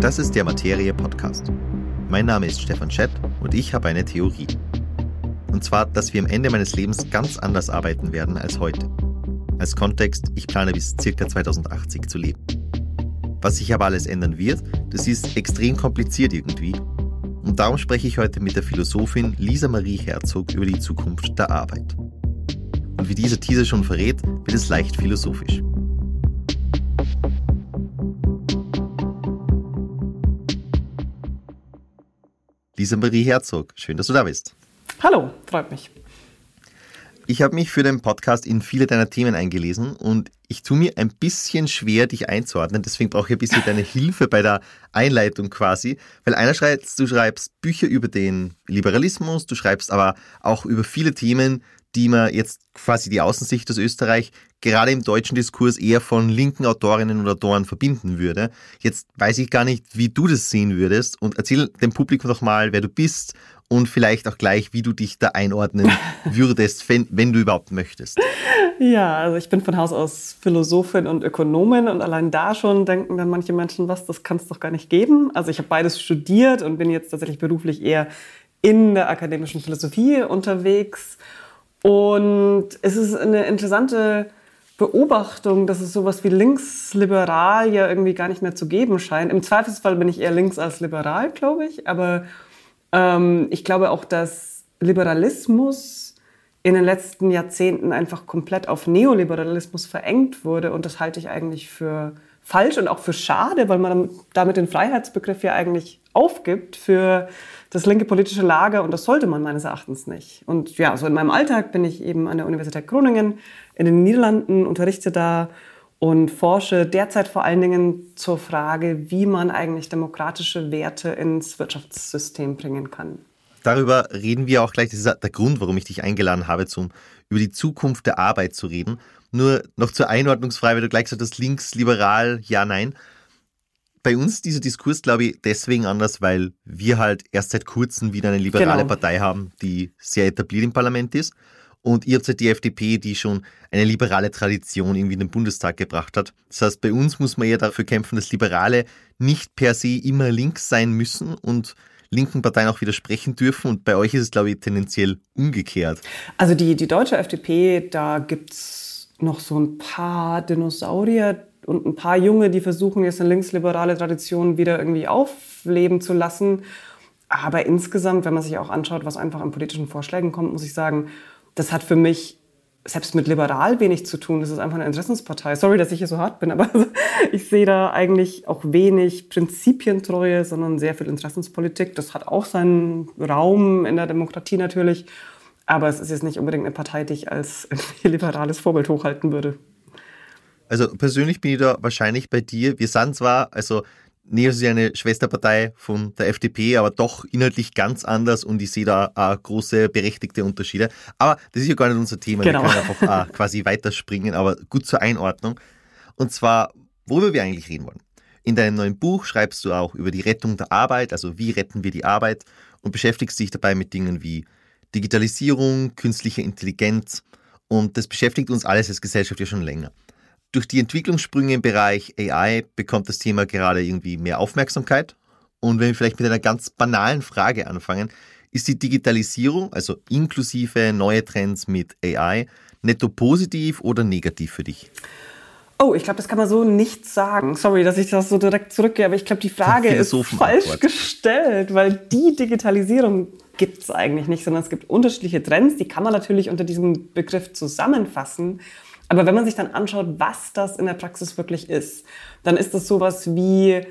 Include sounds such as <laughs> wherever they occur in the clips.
Das ist der Materie Podcast. Mein Name ist Stefan Schett und ich habe eine Theorie. Und zwar, dass wir am Ende meines Lebens ganz anders arbeiten werden als heute. Als Kontext, ich plane bis ca. 2080 zu leben. Was sich aber alles ändern wird, das ist extrem kompliziert irgendwie. Und darum spreche ich heute mit der Philosophin Lisa Marie Herzog über die Zukunft der Arbeit. Und wie dieser Teaser schon verrät, wird es leicht philosophisch. Lisa Marie Herzog, schön, dass du da bist. Hallo, freut mich. Ich habe mich für den Podcast in viele deiner Themen eingelesen und ich tue mir ein bisschen schwer, dich einzuordnen. Deswegen brauche ich ein bisschen deine <laughs> Hilfe bei der Einleitung quasi. Weil einerseits, du schreibst Bücher über den Liberalismus, du schreibst aber auch über viele Themen, die man jetzt quasi die Außensicht aus Österreich gerade im deutschen Diskurs eher von linken Autorinnen und Autoren verbinden würde. Jetzt weiß ich gar nicht, wie du das sehen würdest und erzähl dem Publikum doch mal, wer du bist und vielleicht auch gleich, wie du dich da einordnen <laughs> würdest, wenn, wenn du überhaupt möchtest. Ja, also ich bin von Haus aus Philosophin und Ökonomin und allein da schon denken dann manche Menschen, was, das kann es doch gar nicht geben. Also ich habe beides studiert und bin jetzt tatsächlich beruflich eher in der akademischen Philosophie unterwegs und es ist eine interessante Beobachtung, dass es sowas wie linksliberal ja irgendwie gar nicht mehr zu geben scheint. Im Zweifelsfall bin ich eher links als liberal, glaube ich. Aber ähm, ich glaube auch, dass Liberalismus in den letzten Jahrzehnten einfach komplett auf Neoliberalismus verengt wurde. Und das halte ich eigentlich für falsch und auch für schade, weil man damit den Freiheitsbegriff ja eigentlich aufgibt für das linke politische Lager und das sollte man meines Erachtens nicht. Und ja, so in meinem Alltag bin ich eben an der Universität Groningen in den Niederlanden, unterrichte da und forsche derzeit vor allen Dingen zur Frage, wie man eigentlich demokratische Werte ins Wirtschaftssystem bringen kann. Darüber reden wir auch gleich. Das ist der Grund, warum ich dich eingeladen habe, zum über die Zukunft der Arbeit zu reden. Nur noch zur Einordnungsfrage, weil du gleich gesagt hast, links, liberal, ja, nein bei uns dieser Diskurs, glaube ich, deswegen anders, weil wir halt erst seit kurzem wieder eine liberale genau. Partei haben, die sehr etabliert im Parlament ist. Und ihr habt halt die FDP, die schon eine liberale Tradition irgendwie in den Bundestag gebracht hat. Das heißt, bei uns muss man eher dafür kämpfen, dass Liberale nicht per se immer links sein müssen und linken Parteien auch widersprechen dürfen. Und bei euch ist es, glaube ich, tendenziell umgekehrt. Also die, die deutsche FDP, da gibt es noch so ein paar Dinosaurier, und ein paar Junge, die versuchen jetzt eine linksliberale Tradition wieder irgendwie aufleben zu lassen. Aber insgesamt, wenn man sich auch anschaut, was einfach an politischen Vorschlägen kommt, muss ich sagen, das hat für mich selbst mit liberal wenig zu tun. Das ist einfach eine Interessenspartei. Sorry, dass ich hier so hart bin, aber <laughs> ich sehe da eigentlich auch wenig Prinzipientreue, sondern sehr viel Interessenspolitik. Das hat auch seinen Raum in der Demokratie natürlich. Aber es ist jetzt nicht unbedingt eine Partei, die ich als <laughs> liberales Vorbild hochhalten würde. Also persönlich bin ich da wahrscheinlich bei dir. Wir sind zwar, also Neos ist ja eine Schwesterpartei von der FDP, aber doch inhaltlich ganz anders und ich sehe da auch große berechtigte Unterschiede. Aber das ist ja gar nicht unser Thema. Genau. Wir können einfach <laughs> quasi weiterspringen, aber gut zur Einordnung. Und zwar, worüber wir eigentlich reden wollen. In deinem neuen Buch schreibst du auch über die Rettung der Arbeit, also wie retten wir die Arbeit und beschäftigst dich dabei mit Dingen wie Digitalisierung, künstliche Intelligenz und das beschäftigt uns alles als Gesellschaft ja schon länger. Durch die Entwicklungssprünge im Bereich AI bekommt das Thema gerade irgendwie mehr Aufmerksamkeit. Und wenn wir vielleicht mit einer ganz banalen Frage anfangen, ist die Digitalisierung, also inklusive neue Trends mit AI, netto positiv oder negativ für dich? Oh, ich glaube, das kann man so nicht sagen. Sorry, dass ich das so direkt zurückgehe, aber ich glaube, die Frage ist falsch gestellt, weil die Digitalisierung gibt es eigentlich nicht, sondern es gibt unterschiedliche Trends, die kann man natürlich unter diesem Begriff zusammenfassen. Aber wenn man sich dann anschaut, was das in der Praxis wirklich ist, dann ist das sowas wie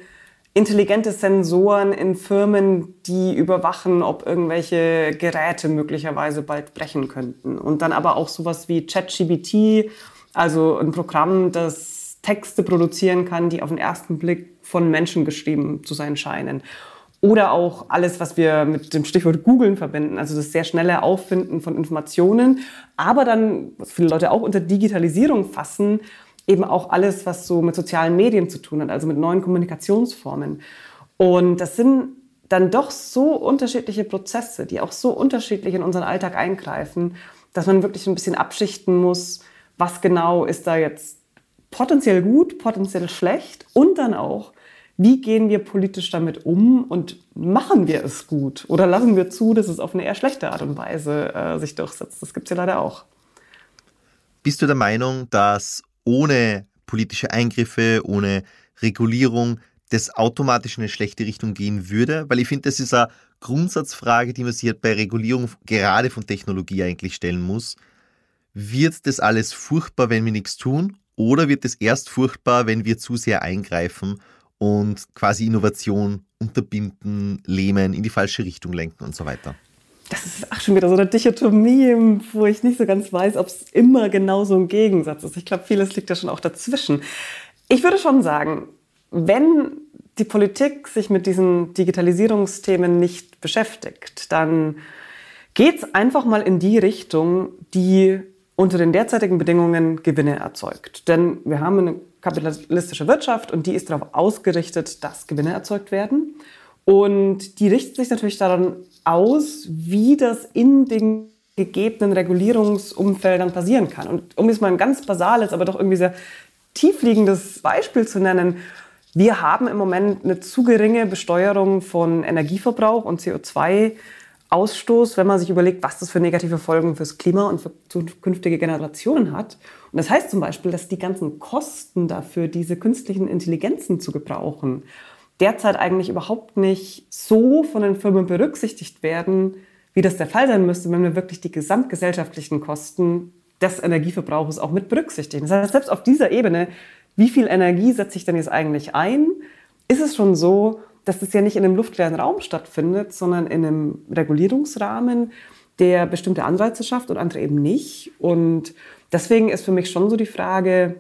intelligente Sensoren in Firmen, die überwachen, ob irgendwelche Geräte möglicherweise bald brechen könnten. Und dann aber auch sowas wie ChatGBT, also ein Programm, das Texte produzieren kann, die auf den ersten Blick von Menschen geschrieben zu sein scheinen. Oder auch alles, was wir mit dem Stichwort Googlen verbinden, also das sehr schnelle Auffinden von Informationen, aber dann, was viele Leute auch unter Digitalisierung fassen, eben auch alles, was so mit sozialen Medien zu tun hat, also mit neuen Kommunikationsformen. Und das sind dann doch so unterschiedliche Prozesse, die auch so unterschiedlich in unseren Alltag eingreifen, dass man wirklich ein bisschen abschichten muss, was genau ist da jetzt potenziell gut, potenziell schlecht und dann auch, wie gehen wir politisch damit um und machen wir es gut oder lassen wir zu, dass es auf eine eher schlechte Art und Weise äh, sich durchsetzt. Das gibt es ja leider auch. Bist du der Meinung, dass ohne politische Eingriffe, ohne Regulierung das automatisch in eine schlechte Richtung gehen würde? Weil ich finde, das ist eine Grundsatzfrage, die man sich halt bei Regulierung gerade von Technologie eigentlich stellen muss. Wird das alles furchtbar, wenn wir nichts tun? Oder wird es erst furchtbar, wenn wir zu sehr eingreifen und quasi Innovation unterbinden, lähmen, in die falsche Richtung lenken und so weiter? Das ist auch schon wieder so eine Dichotomie, wo ich nicht so ganz weiß, ob es immer genau so ein Gegensatz ist. Ich glaube, vieles liegt ja schon auch dazwischen. Ich würde schon sagen, wenn die Politik sich mit diesen Digitalisierungsthemen nicht beschäftigt, dann geht es einfach mal in die Richtung, die unter den derzeitigen Bedingungen Gewinne erzeugt. Denn wir haben eine kapitalistische Wirtschaft und die ist darauf ausgerichtet, dass Gewinne erzeugt werden. Und die richtet sich natürlich daran aus, wie das in den gegebenen Regulierungsumfeldern passieren kann. Und um jetzt mal ein ganz basales, aber doch irgendwie sehr tiefliegendes Beispiel zu nennen, wir haben im Moment eine zu geringe Besteuerung von Energieverbrauch und CO2 Ausstoß, wenn man sich überlegt, was das für negative Folgen fürs Klima und für zukünftige Generationen hat. Und das heißt zum Beispiel, dass die ganzen Kosten dafür, diese künstlichen Intelligenzen zu gebrauchen, derzeit eigentlich überhaupt nicht so von den Firmen berücksichtigt werden, wie das der Fall sein müsste, wenn wir wirklich die gesamtgesellschaftlichen Kosten des Energieverbrauchs auch mit berücksichtigen. Das heißt, selbst auf dieser Ebene, wie viel Energie setze ich denn jetzt eigentlich ein, ist es schon so, dass das ja nicht in einem luftleeren Raum stattfindet, sondern in einem Regulierungsrahmen, der bestimmte Anreize schafft und andere eben nicht. Und deswegen ist für mich schon so die Frage,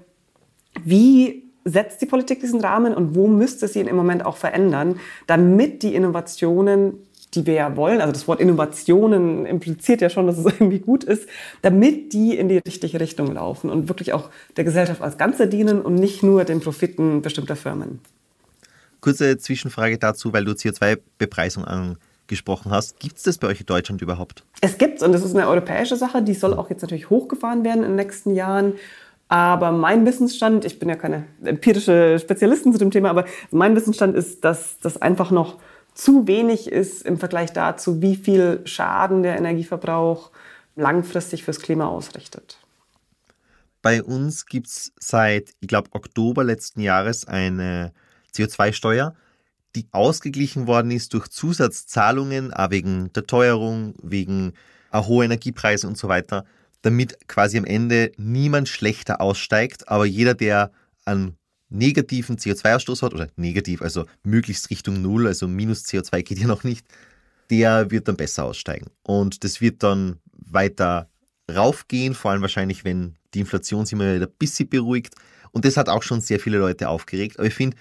wie setzt die Politik diesen Rahmen und wo müsste sie ihn im Moment auch verändern, damit die Innovationen, die wir ja wollen, also das Wort Innovationen impliziert ja schon, dass es irgendwie gut ist, damit die in die richtige Richtung laufen und wirklich auch der Gesellschaft als Ganze dienen und nicht nur den Profiten bestimmter Firmen. Kurze Zwischenfrage dazu, weil du CO2-Bepreisung angesprochen hast. Gibt es das bei euch in Deutschland überhaupt? Es gibt es und das ist eine europäische Sache. Die soll auch jetzt natürlich hochgefahren werden in den nächsten Jahren. Aber mein Wissensstand, ich bin ja keine empirische Spezialistin zu dem Thema, aber mein Wissensstand ist, dass das einfach noch zu wenig ist im Vergleich dazu, wie viel Schaden der Energieverbrauch langfristig fürs Klima ausrichtet. Bei uns gibt es seit, ich glaube, Oktober letzten Jahres eine CO2-Steuer, die ausgeglichen worden ist durch Zusatzzahlungen, auch wegen der Teuerung, wegen hoher Energiepreise und so weiter, damit quasi am Ende niemand schlechter aussteigt, aber jeder, der einen negativen CO2-Ausstoß hat, oder negativ, also möglichst Richtung Null, also minus CO2 geht ja noch nicht, der wird dann besser aussteigen. Und das wird dann weiter raufgehen, vor allem wahrscheinlich, wenn die Inflation sich mal wieder ein bisschen beruhigt. Und das hat auch schon sehr viele Leute aufgeregt. Aber ich finde,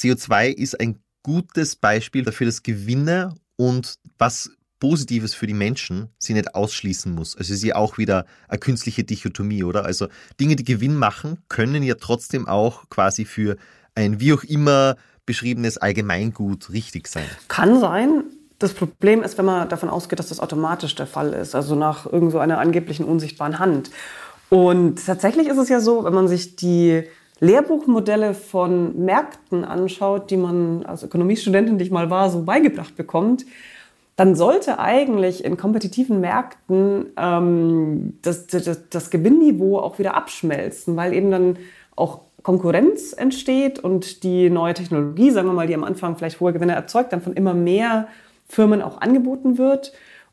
CO2 ist ein gutes Beispiel dafür, dass Gewinne und was Positives für die Menschen sie nicht ausschließen muss. Also ist ja auch wieder eine künstliche Dichotomie, oder? Also Dinge, die Gewinn machen, können ja trotzdem auch quasi für ein wie auch immer beschriebenes Allgemeingut richtig sein. Kann sein. Das Problem ist, wenn man davon ausgeht, dass das automatisch der Fall ist, also nach irgend so angeblichen unsichtbaren Hand. Und tatsächlich ist es ja so, wenn man sich die Lehrbuchmodelle von Märkten anschaut, die man als Ökonomiestudentin, die ich mal war, so beigebracht bekommt, dann sollte eigentlich in kompetitiven Märkten ähm, das, das, das Gewinnniveau auch wieder abschmelzen, weil eben dann auch Konkurrenz entsteht und die neue Technologie, sagen wir mal, die am Anfang vielleicht hohe Gewinne erzeugt, dann von immer mehr Firmen auch angeboten wird.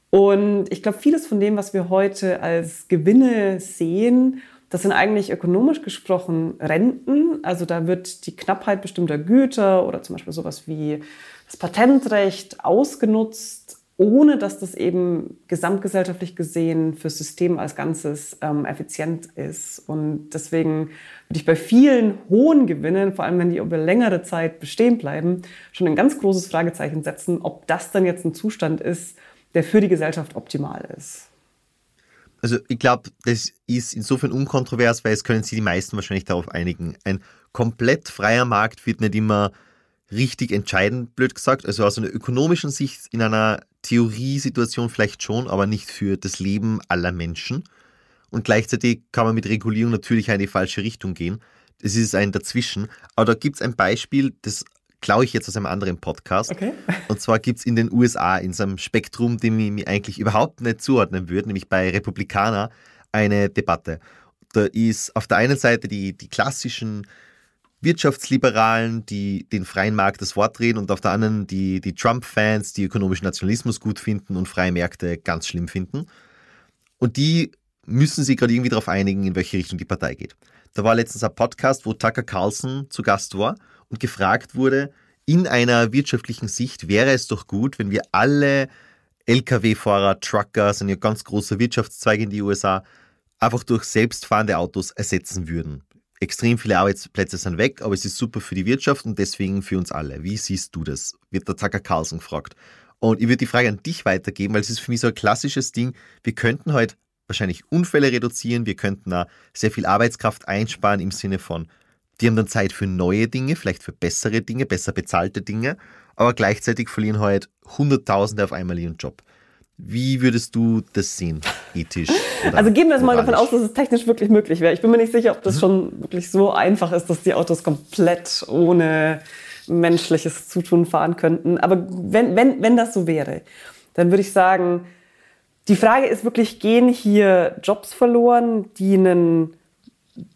Und ich glaube, vieles von dem, was wir heute als Gewinne sehen, das sind eigentlich ökonomisch gesprochen Renten. Also da wird die Knappheit bestimmter Güter oder zum Beispiel sowas wie das Patentrecht ausgenutzt, ohne dass das eben gesamtgesellschaftlich gesehen fürs System als Ganzes ähm, effizient ist. Und deswegen würde ich bei vielen hohen Gewinnen, vor allem wenn die über längere Zeit bestehen bleiben, schon ein ganz großes Fragezeichen setzen, ob das dann jetzt ein Zustand ist, der für die Gesellschaft optimal ist also ich glaube, das ist insofern unkontrovers, weil es können sich die meisten wahrscheinlich darauf einigen. Ein komplett freier Markt wird nicht immer richtig entscheidend, blöd gesagt. Also aus einer ökonomischen Sicht in einer Theoriesituation vielleicht schon, aber nicht für das Leben aller Menschen. und gleichzeitig kann man mit Regulierung natürlich in die falsche Richtung gehen. Es ist ein Dazwischen. Aber da gibt es ein Beispiel, das klaue ich jetzt aus einem anderen Podcast. Okay. <laughs> Und zwar gibt es in den USA, in so einem Spektrum, dem ich mir eigentlich überhaupt nicht zuordnen würde, nämlich bei Republikaner, eine Debatte. Da ist auf der einen Seite die, die klassischen Wirtschaftsliberalen, die den freien Markt das Wort reden und auf der anderen die, die Trump-Fans, die ökonomischen Nationalismus gut finden und freie Märkte ganz schlimm finden. Und die müssen sich gerade irgendwie darauf einigen, in welche Richtung die Partei geht. Da war letztens ein Podcast, wo Tucker Carlson zu Gast war und gefragt wurde, in einer wirtschaftlichen Sicht wäre es doch gut, wenn wir alle Lkw-Fahrer, Trucker, sind ja ganz große Wirtschaftszweige in die USA, einfach durch selbstfahrende Autos ersetzen würden. Extrem viele Arbeitsplätze sind weg, aber es ist super für die Wirtschaft und deswegen für uns alle. Wie siehst du das? Wird der Tucker Carlson gefragt. Und ich würde die Frage an dich weitergeben, weil es ist für mich so ein klassisches Ding. Wir könnten heute wahrscheinlich Unfälle reduzieren, wir könnten da sehr viel Arbeitskraft einsparen im Sinne von, die haben dann Zeit für neue Dinge, vielleicht für bessere Dinge, besser bezahlte Dinge, aber gleichzeitig verlieren heute Hunderttausende auf einmal ihren Job. Wie würdest du das sehen, ethisch? also gehen wir jetzt mal davon aus, dass es technisch wirklich möglich wäre. Ich bin mir nicht sicher, ob das mhm. schon wirklich so einfach ist, dass die Autos komplett ohne menschliches Zutun fahren könnten. Aber wenn, wenn, wenn das so wäre, dann würde ich sagen, die Frage ist wirklich, gehen hier Jobs verloren, die einen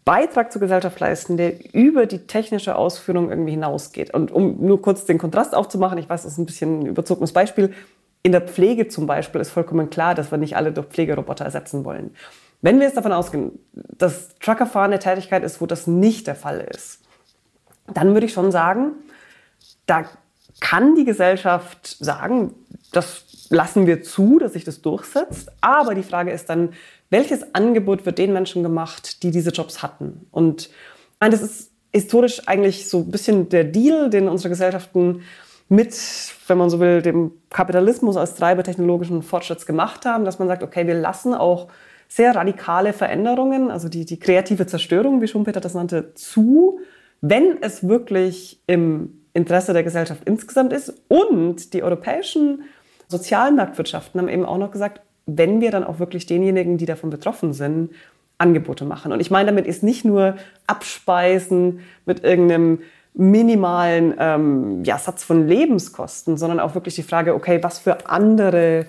Beitrag zur Gesellschaft leisten, der über die technische Ausführung irgendwie hinausgeht. Und um nur kurz den Kontrast aufzumachen, ich weiß, das ist ein bisschen ein überzogenes Beispiel. In der Pflege zum Beispiel ist vollkommen klar, dass wir nicht alle durch Pflegeroboter ersetzen wollen. Wenn wir jetzt davon ausgehen, dass Truckerfahren eine Tätigkeit ist, wo das nicht der Fall ist, dann würde ich schon sagen, da kann die Gesellschaft sagen, das lassen wir zu, dass sich das durchsetzt. Aber die Frage ist dann, welches Angebot wird den Menschen gemacht, die diese Jobs hatten? Und das ist historisch eigentlich so ein bisschen der Deal, den unsere Gesellschaften mit, wenn man so will, dem Kapitalismus als Treiber technologischen Fortschritts gemacht haben, dass man sagt, okay, wir lassen auch sehr radikale Veränderungen, also die, die kreative Zerstörung, wie Schumpeter das nannte, zu, wenn es wirklich im Interesse der Gesellschaft insgesamt ist. Und die europäischen sozialen Marktwirtschaften haben eben auch noch gesagt, wenn wir dann auch wirklich denjenigen, die davon betroffen sind, Angebote machen. Und ich meine damit ist nicht nur abspeisen mit irgendeinem minimalen ähm, ja, Satz von Lebenskosten, sondern auch wirklich die Frage, okay, was für andere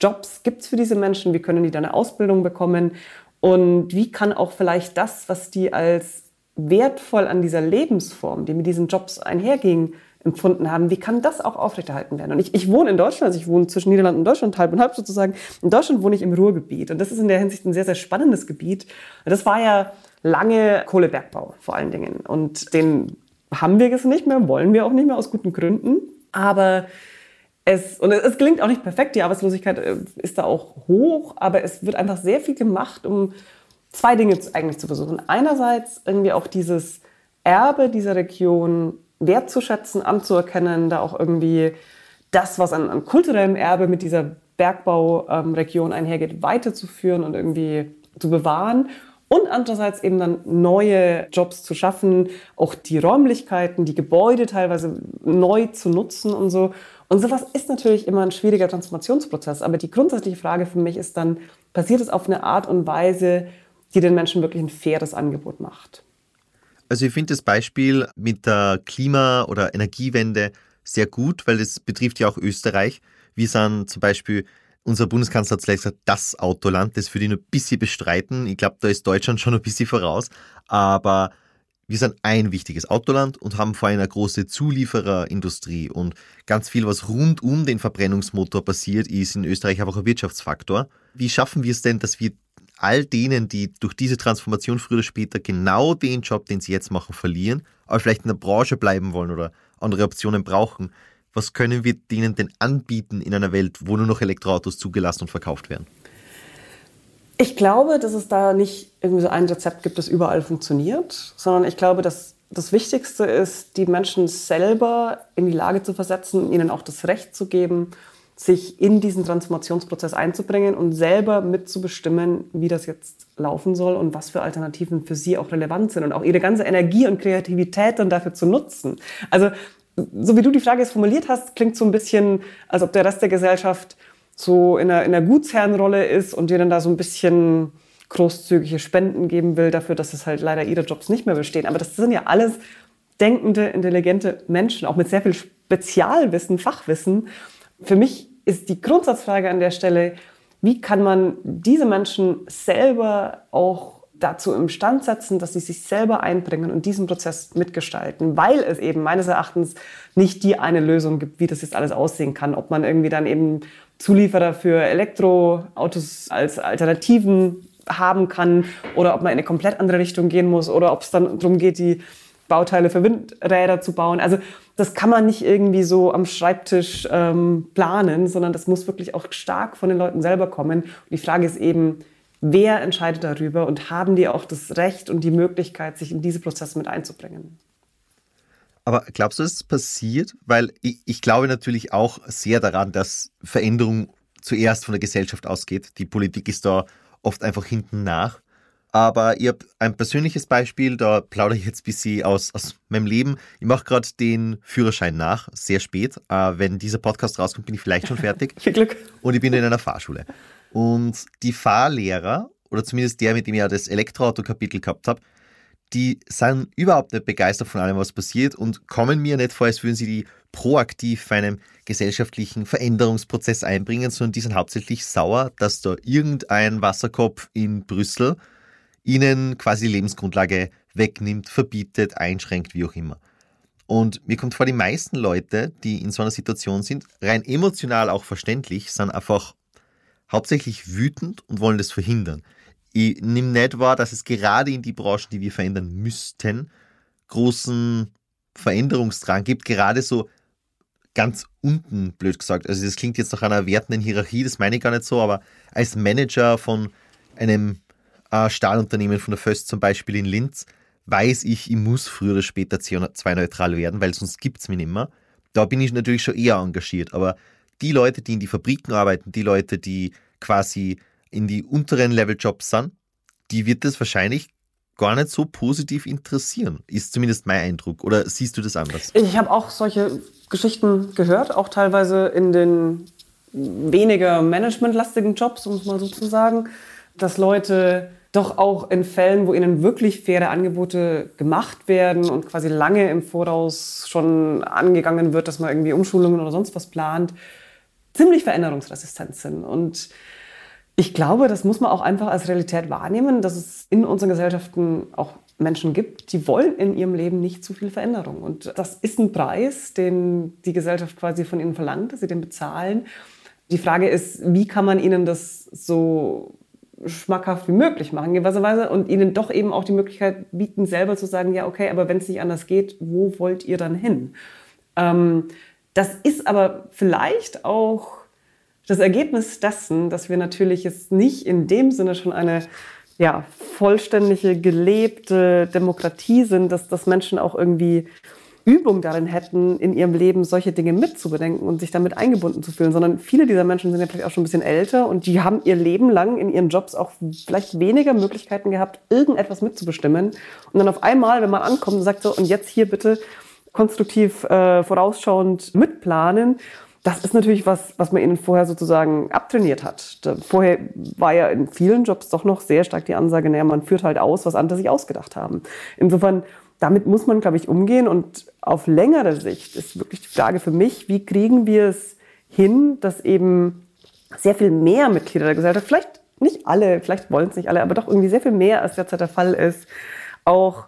Jobs gibt es für diese Menschen? Wie können die da eine Ausbildung bekommen? Und wie kann auch vielleicht das, was die als wertvoll an dieser Lebensform, die mit diesen Jobs einherging, empfunden haben, wie kann das auch aufrechterhalten werden? Und ich, ich wohne in Deutschland, also ich wohne zwischen Niederlanden und Deutschland, halb und halb sozusagen. In Deutschland wohne ich im Ruhrgebiet und das ist in der Hinsicht ein sehr, sehr spannendes Gebiet. Das war ja lange Kohlebergbau vor allen Dingen und den haben wir jetzt nicht mehr, wollen wir auch nicht mehr aus guten Gründen. Aber es, und es gelingt auch nicht perfekt, die Arbeitslosigkeit äh, ist da auch hoch, aber es wird einfach sehr viel gemacht, um zwei Dinge eigentlich zu versuchen. Einerseits irgendwie auch dieses Erbe dieser Region wertzuschätzen, anzuerkennen, da auch irgendwie das, was an, an kulturellem Erbe mit dieser Bergbauregion ähm, einhergeht, weiterzuführen und irgendwie zu bewahren. Und andererseits eben dann neue Jobs zu schaffen, auch die Räumlichkeiten, die Gebäude teilweise neu zu nutzen und so. Und sowas ist natürlich immer ein schwieriger Transformationsprozess. Aber die grundsätzliche Frage für mich ist dann, passiert es auf eine Art und Weise, die den Menschen wirklich ein faires Angebot macht? Also ich finde das Beispiel mit der Klima- oder Energiewende sehr gut, weil es betrifft ja auch Österreich. Wir sind zum Beispiel, unser Bundeskanzler hat zuletzt gesagt, das Autoland, das würde ich nur ein bisschen bestreiten. Ich glaube, da ist Deutschland schon ein bisschen voraus. Aber wir sind ein wichtiges Autoland und haben vor allem eine große Zuliefererindustrie und ganz viel, was rund um den Verbrennungsmotor passiert, ist in Österreich einfach ein Wirtschaftsfaktor. Wie schaffen wir es denn, dass wir all denen, die durch diese Transformation früher oder später genau den Job, den sie jetzt machen, verlieren, aber vielleicht in der Branche bleiben wollen oder andere Optionen brauchen, was können wir denen denn anbieten in einer Welt, wo nur noch Elektroautos zugelassen und verkauft werden? Ich glaube, dass es da nicht irgendwie so ein Rezept gibt, das überall funktioniert, sondern ich glaube, dass das Wichtigste ist, die Menschen selber in die Lage zu versetzen, ihnen auch das Recht zu geben, sich in diesen Transformationsprozess einzubringen und selber mitzubestimmen, wie das jetzt laufen soll und was für Alternativen für sie auch relevant sind und auch ihre ganze Energie und Kreativität dann dafür zu nutzen. Also so wie du die Frage jetzt formuliert hast, klingt so ein bisschen, als ob der Rest der Gesellschaft so in einer, in einer Gutsherrenrolle ist und dir dann da so ein bisschen großzügige Spenden geben will dafür, dass es halt leider ihre Jobs nicht mehr bestehen. Aber das sind ja alles denkende, intelligente Menschen, auch mit sehr viel Spezialwissen, Fachwissen. Für mich ist die Grundsatzfrage an der Stelle, wie kann man diese Menschen selber auch dazu im Stand setzen, dass sie sich selber einbringen und diesen Prozess mitgestalten, weil es eben meines Erachtens nicht die eine Lösung gibt, wie das jetzt alles aussehen kann. Ob man irgendwie dann eben Zulieferer für Elektroautos als Alternativen haben kann oder ob man in eine komplett andere Richtung gehen muss oder ob es dann darum geht, die Bauteile für Windräder zu bauen. Also das kann man nicht irgendwie so am Schreibtisch ähm, planen, sondern das muss wirklich auch stark von den Leuten selber kommen. Und die Frage ist eben, wer entscheidet darüber und haben die auch das Recht und die Möglichkeit, sich in diese Prozesse mit einzubringen? Aber glaubst du, dass es passiert? Weil ich, ich glaube natürlich auch sehr daran, dass Veränderung zuerst von der Gesellschaft ausgeht. Die Politik ist da oft einfach hinten nach. Aber ich habe ein persönliches Beispiel, da plaudere ich jetzt ein bisschen aus, aus meinem Leben. Ich mache gerade den Führerschein nach, sehr spät. Äh, wenn dieser Podcast rauskommt, bin ich vielleicht schon fertig. <laughs> Viel Glück. Und ich bin in einer Fahrschule. Und die Fahrlehrer, oder zumindest der, mit dem ich ja das Elektroauto-Kapitel gehabt habe, die sind überhaupt nicht begeistert von allem, was passiert und kommen mir nicht vor, als würden sie die proaktiv für einen gesellschaftlichen Veränderungsprozess einbringen, sondern die sind hauptsächlich sauer, dass da irgendein Wasserkopf in Brüssel ihnen quasi die Lebensgrundlage wegnimmt, verbietet, einschränkt, wie auch immer. Und mir kommt vor, die meisten Leute, die in so einer Situation sind, rein emotional auch verständlich, sind einfach hauptsächlich wütend und wollen das verhindern. Ich nehme nicht wahr, dass es gerade in die Branchen, die wir verändern müssten, großen Veränderungsdrang gibt, gerade so ganz unten, blöd gesagt. Also das klingt jetzt nach einer wertenden Hierarchie, das meine ich gar nicht so, aber als Manager von einem äh, Stahlunternehmen von der Föst zum Beispiel in Linz, weiß ich, ich muss früher oder später CO2-neutral werden, weil sonst gibt es mich nicht mehr. Da bin ich natürlich schon eher engagiert. Aber die Leute, die in die Fabriken arbeiten, die Leute, die quasi in die unteren Level-Jobs sind, die wird das wahrscheinlich gar nicht so positiv interessieren, ist zumindest mein Eindruck. Oder siehst du das anders? Ich habe auch solche Geschichten gehört, auch teilweise in den weniger managementlastigen Jobs, um es mal so zu sagen, dass Leute doch auch in Fällen, wo ihnen wirklich faire Angebote gemacht werden und quasi lange im Voraus schon angegangen wird, dass man irgendwie Umschulungen oder sonst was plant, ziemlich veränderungsresistent sind. Und ich glaube, das muss man auch einfach als Realität wahrnehmen, dass es in unseren Gesellschaften auch Menschen gibt, die wollen in ihrem Leben nicht zu viel Veränderung. Und das ist ein Preis, den die Gesellschaft quasi von ihnen verlangt, dass sie den bezahlen. Die Frage ist, wie kann man ihnen das so schmackhaft wie möglich machen, in gewisser Weise, und ihnen doch eben auch die Möglichkeit bieten, selber zu sagen, ja, okay, aber wenn es nicht anders geht, wo wollt ihr dann hin? Ähm, das ist aber vielleicht auch das Ergebnis dessen, dass wir natürlich jetzt nicht in dem Sinne schon eine ja, vollständige, gelebte Demokratie sind, dass, dass Menschen auch irgendwie Übung darin hätten, in ihrem Leben solche Dinge mitzubedenken und sich damit eingebunden zu fühlen, sondern viele dieser Menschen sind ja vielleicht auch schon ein bisschen älter und die haben ihr Leben lang in ihren Jobs auch vielleicht weniger Möglichkeiten gehabt, irgendetwas mitzubestimmen. Und dann auf einmal, wenn man ankommt und sagt so, und jetzt hier bitte konstruktiv äh, vorausschauend mitplanen, das ist natürlich was, was man ihnen vorher sozusagen abtrainiert hat. Vorher war ja in vielen Jobs doch noch sehr stark die Ansage, naja, man führt halt aus, was andere sich ausgedacht haben. Insofern damit muss man, glaube ich, umgehen. Und auf längere Sicht ist wirklich die Frage für mich, wie kriegen wir es hin, dass eben sehr viel mehr Mitglieder der Gesellschaft, vielleicht nicht alle, vielleicht wollen es nicht alle, aber doch irgendwie sehr viel mehr, als derzeit der Fall ist, auch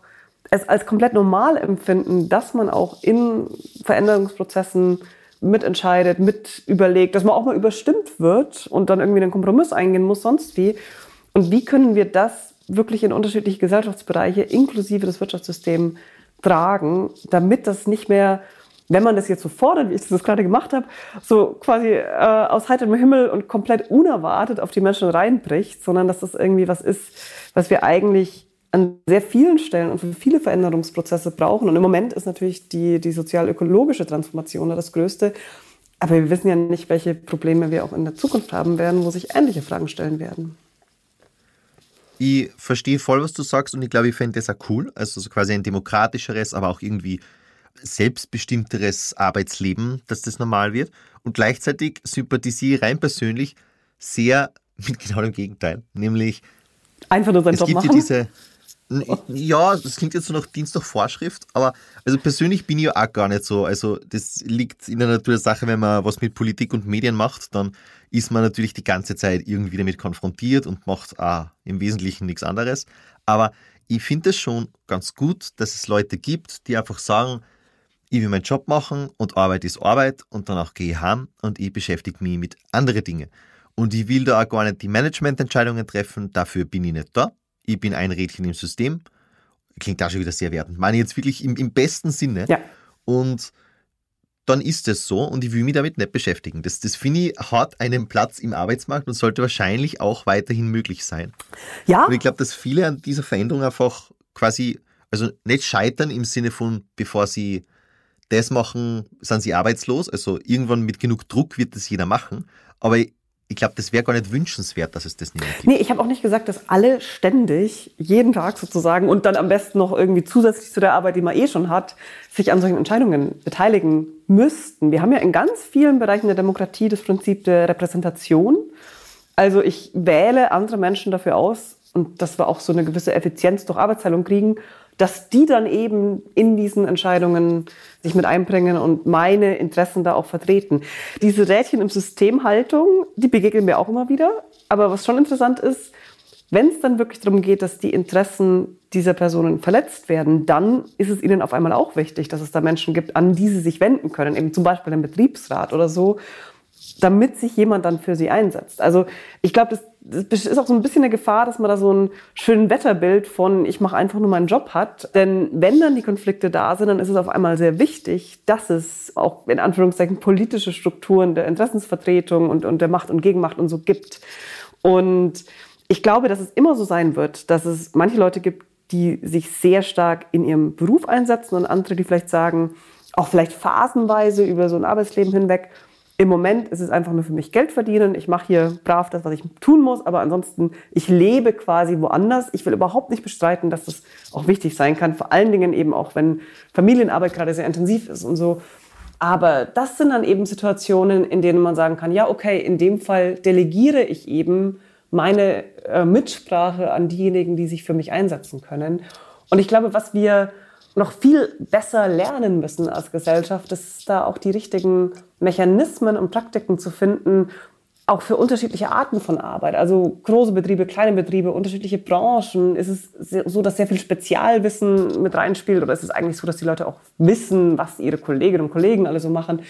es als komplett normal empfinden, dass man auch in Veränderungsprozessen mitentscheidet, mit überlegt, dass man auch mal überstimmt wird und dann irgendwie einen Kompromiss eingehen muss, sonst wie. Und wie können wir das wirklich in unterschiedliche Gesellschaftsbereiche inklusive des Wirtschaftssystems tragen, damit das nicht mehr, wenn man das jetzt so fordert, wie ich das gerade gemacht habe, so quasi äh, aus heiterem Himmel und komplett unerwartet auf die Menschen reinbricht, sondern dass das irgendwie was ist, was wir eigentlich an sehr vielen Stellen und für viele Veränderungsprozesse brauchen. Und im Moment ist natürlich die, die sozial-ökologische Transformation das Größte. Aber wir wissen ja nicht, welche Probleme wir auch in der Zukunft haben werden, wo sich ähnliche Fragen stellen werden. Ich verstehe voll, was du sagst und ich glaube, ich fände das auch cool. Also so quasi ein demokratischeres, aber auch irgendwie selbstbestimmteres Arbeitsleben, dass das normal wird. Und gleichzeitig sympathisiere ich rein persönlich sehr <laughs> mit genau dem Gegenteil. Nämlich, Einfach nur seinen es Job gibt machen? Ja, diese, ja, das klingt jetzt so nach Dienst nach Vorschrift, aber also persönlich bin ich ja auch gar nicht so. Also das liegt in der Natur der Sache, wenn man was mit Politik und Medien macht, dann ist man natürlich die ganze Zeit irgendwie damit konfrontiert und macht auch im Wesentlichen nichts anderes. Aber ich finde es schon ganz gut, dass es Leute gibt, die einfach sagen, ich will meinen Job machen und Arbeit ist Arbeit und danach gehe ich heim und ich beschäftige mich mit anderen Dingen. Und ich will da auch gar nicht die Managemententscheidungen treffen, dafür bin ich nicht da. Ich bin ein Rädchen im System. Klingt auch schon wieder sehr wertend. Meine ich jetzt wirklich im, im besten Sinne. Ja. Und dann ist es so und ich will mich damit nicht beschäftigen. Das, das finde ich, hat einen Platz im Arbeitsmarkt und sollte wahrscheinlich auch weiterhin möglich sein. Ja. Und ich glaube, dass viele an dieser Veränderung einfach quasi, also nicht scheitern im Sinne von, bevor sie das machen, sind sie arbeitslos. Also irgendwann mit genug Druck wird das jeder machen. Aber ich glaube, das wäre gar nicht wünschenswert, dass es das nicht gibt. Nee, ich habe auch nicht gesagt, dass alle ständig, jeden Tag sozusagen und dann am besten noch irgendwie zusätzlich zu der Arbeit, die man eh schon hat, sich an solchen Entscheidungen beteiligen müssten. Wir haben ja in ganz vielen Bereichen der Demokratie das Prinzip der Repräsentation. Also ich wähle andere Menschen dafür aus und dass wir auch so eine gewisse Effizienz durch Arbeitsteilung kriegen dass die dann eben in diesen Entscheidungen sich mit einbringen und meine Interessen da auch vertreten. Diese Rädchen im Systemhaltung, die begegnen mir auch immer wieder. Aber was schon interessant ist, wenn es dann wirklich darum geht, dass die Interessen dieser Personen verletzt werden, dann ist es ihnen auf einmal auch wichtig, dass es da Menschen gibt, an die sie sich wenden können, eben zum Beispiel den Betriebsrat oder so, damit sich jemand dann für sie einsetzt. Also ich glaube, das das ist auch so ein bisschen eine Gefahr, dass man da so ein schönes Wetterbild von ich mache einfach nur meinen Job hat. Denn wenn dann die Konflikte da sind, dann ist es auf einmal sehr wichtig, dass es auch in Anführungszeichen politische Strukturen der Interessensvertretung und, und der Macht und Gegenmacht und so gibt. Und ich glaube, dass es immer so sein wird, dass es manche Leute gibt, die sich sehr stark in ihrem Beruf einsetzen und andere, die vielleicht sagen, auch vielleicht phasenweise über so ein Arbeitsleben hinweg, im Moment ist es einfach nur für mich Geld verdienen. Ich mache hier brav das, was ich tun muss, aber ansonsten, ich lebe quasi woanders. Ich will überhaupt nicht bestreiten, dass das auch wichtig sein kann. Vor allen Dingen eben auch, wenn Familienarbeit gerade sehr intensiv ist und so. Aber das sind dann eben Situationen, in denen man sagen kann, ja, okay, in dem Fall delegiere ich eben meine äh, Mitsprache an diejenigen, die sich für mich einsetzen können. Und ich glaube, was wir noch viel besser lernen müssen als Gesellschaft, ist da auch die richtigen Mechanismen und Praktiken zu finden, auch für unterschiedliche Arten von Arbeit. Also große Betriebe, kleine Betriebe, unterschiedliche Branchen. Ist es so, dass sehr viel Spezialwissen mit reinspielt oder ist es eigentlich so, dass die Leute auch wissen, was ihre Kolleginnen und Kollegen alle so machen?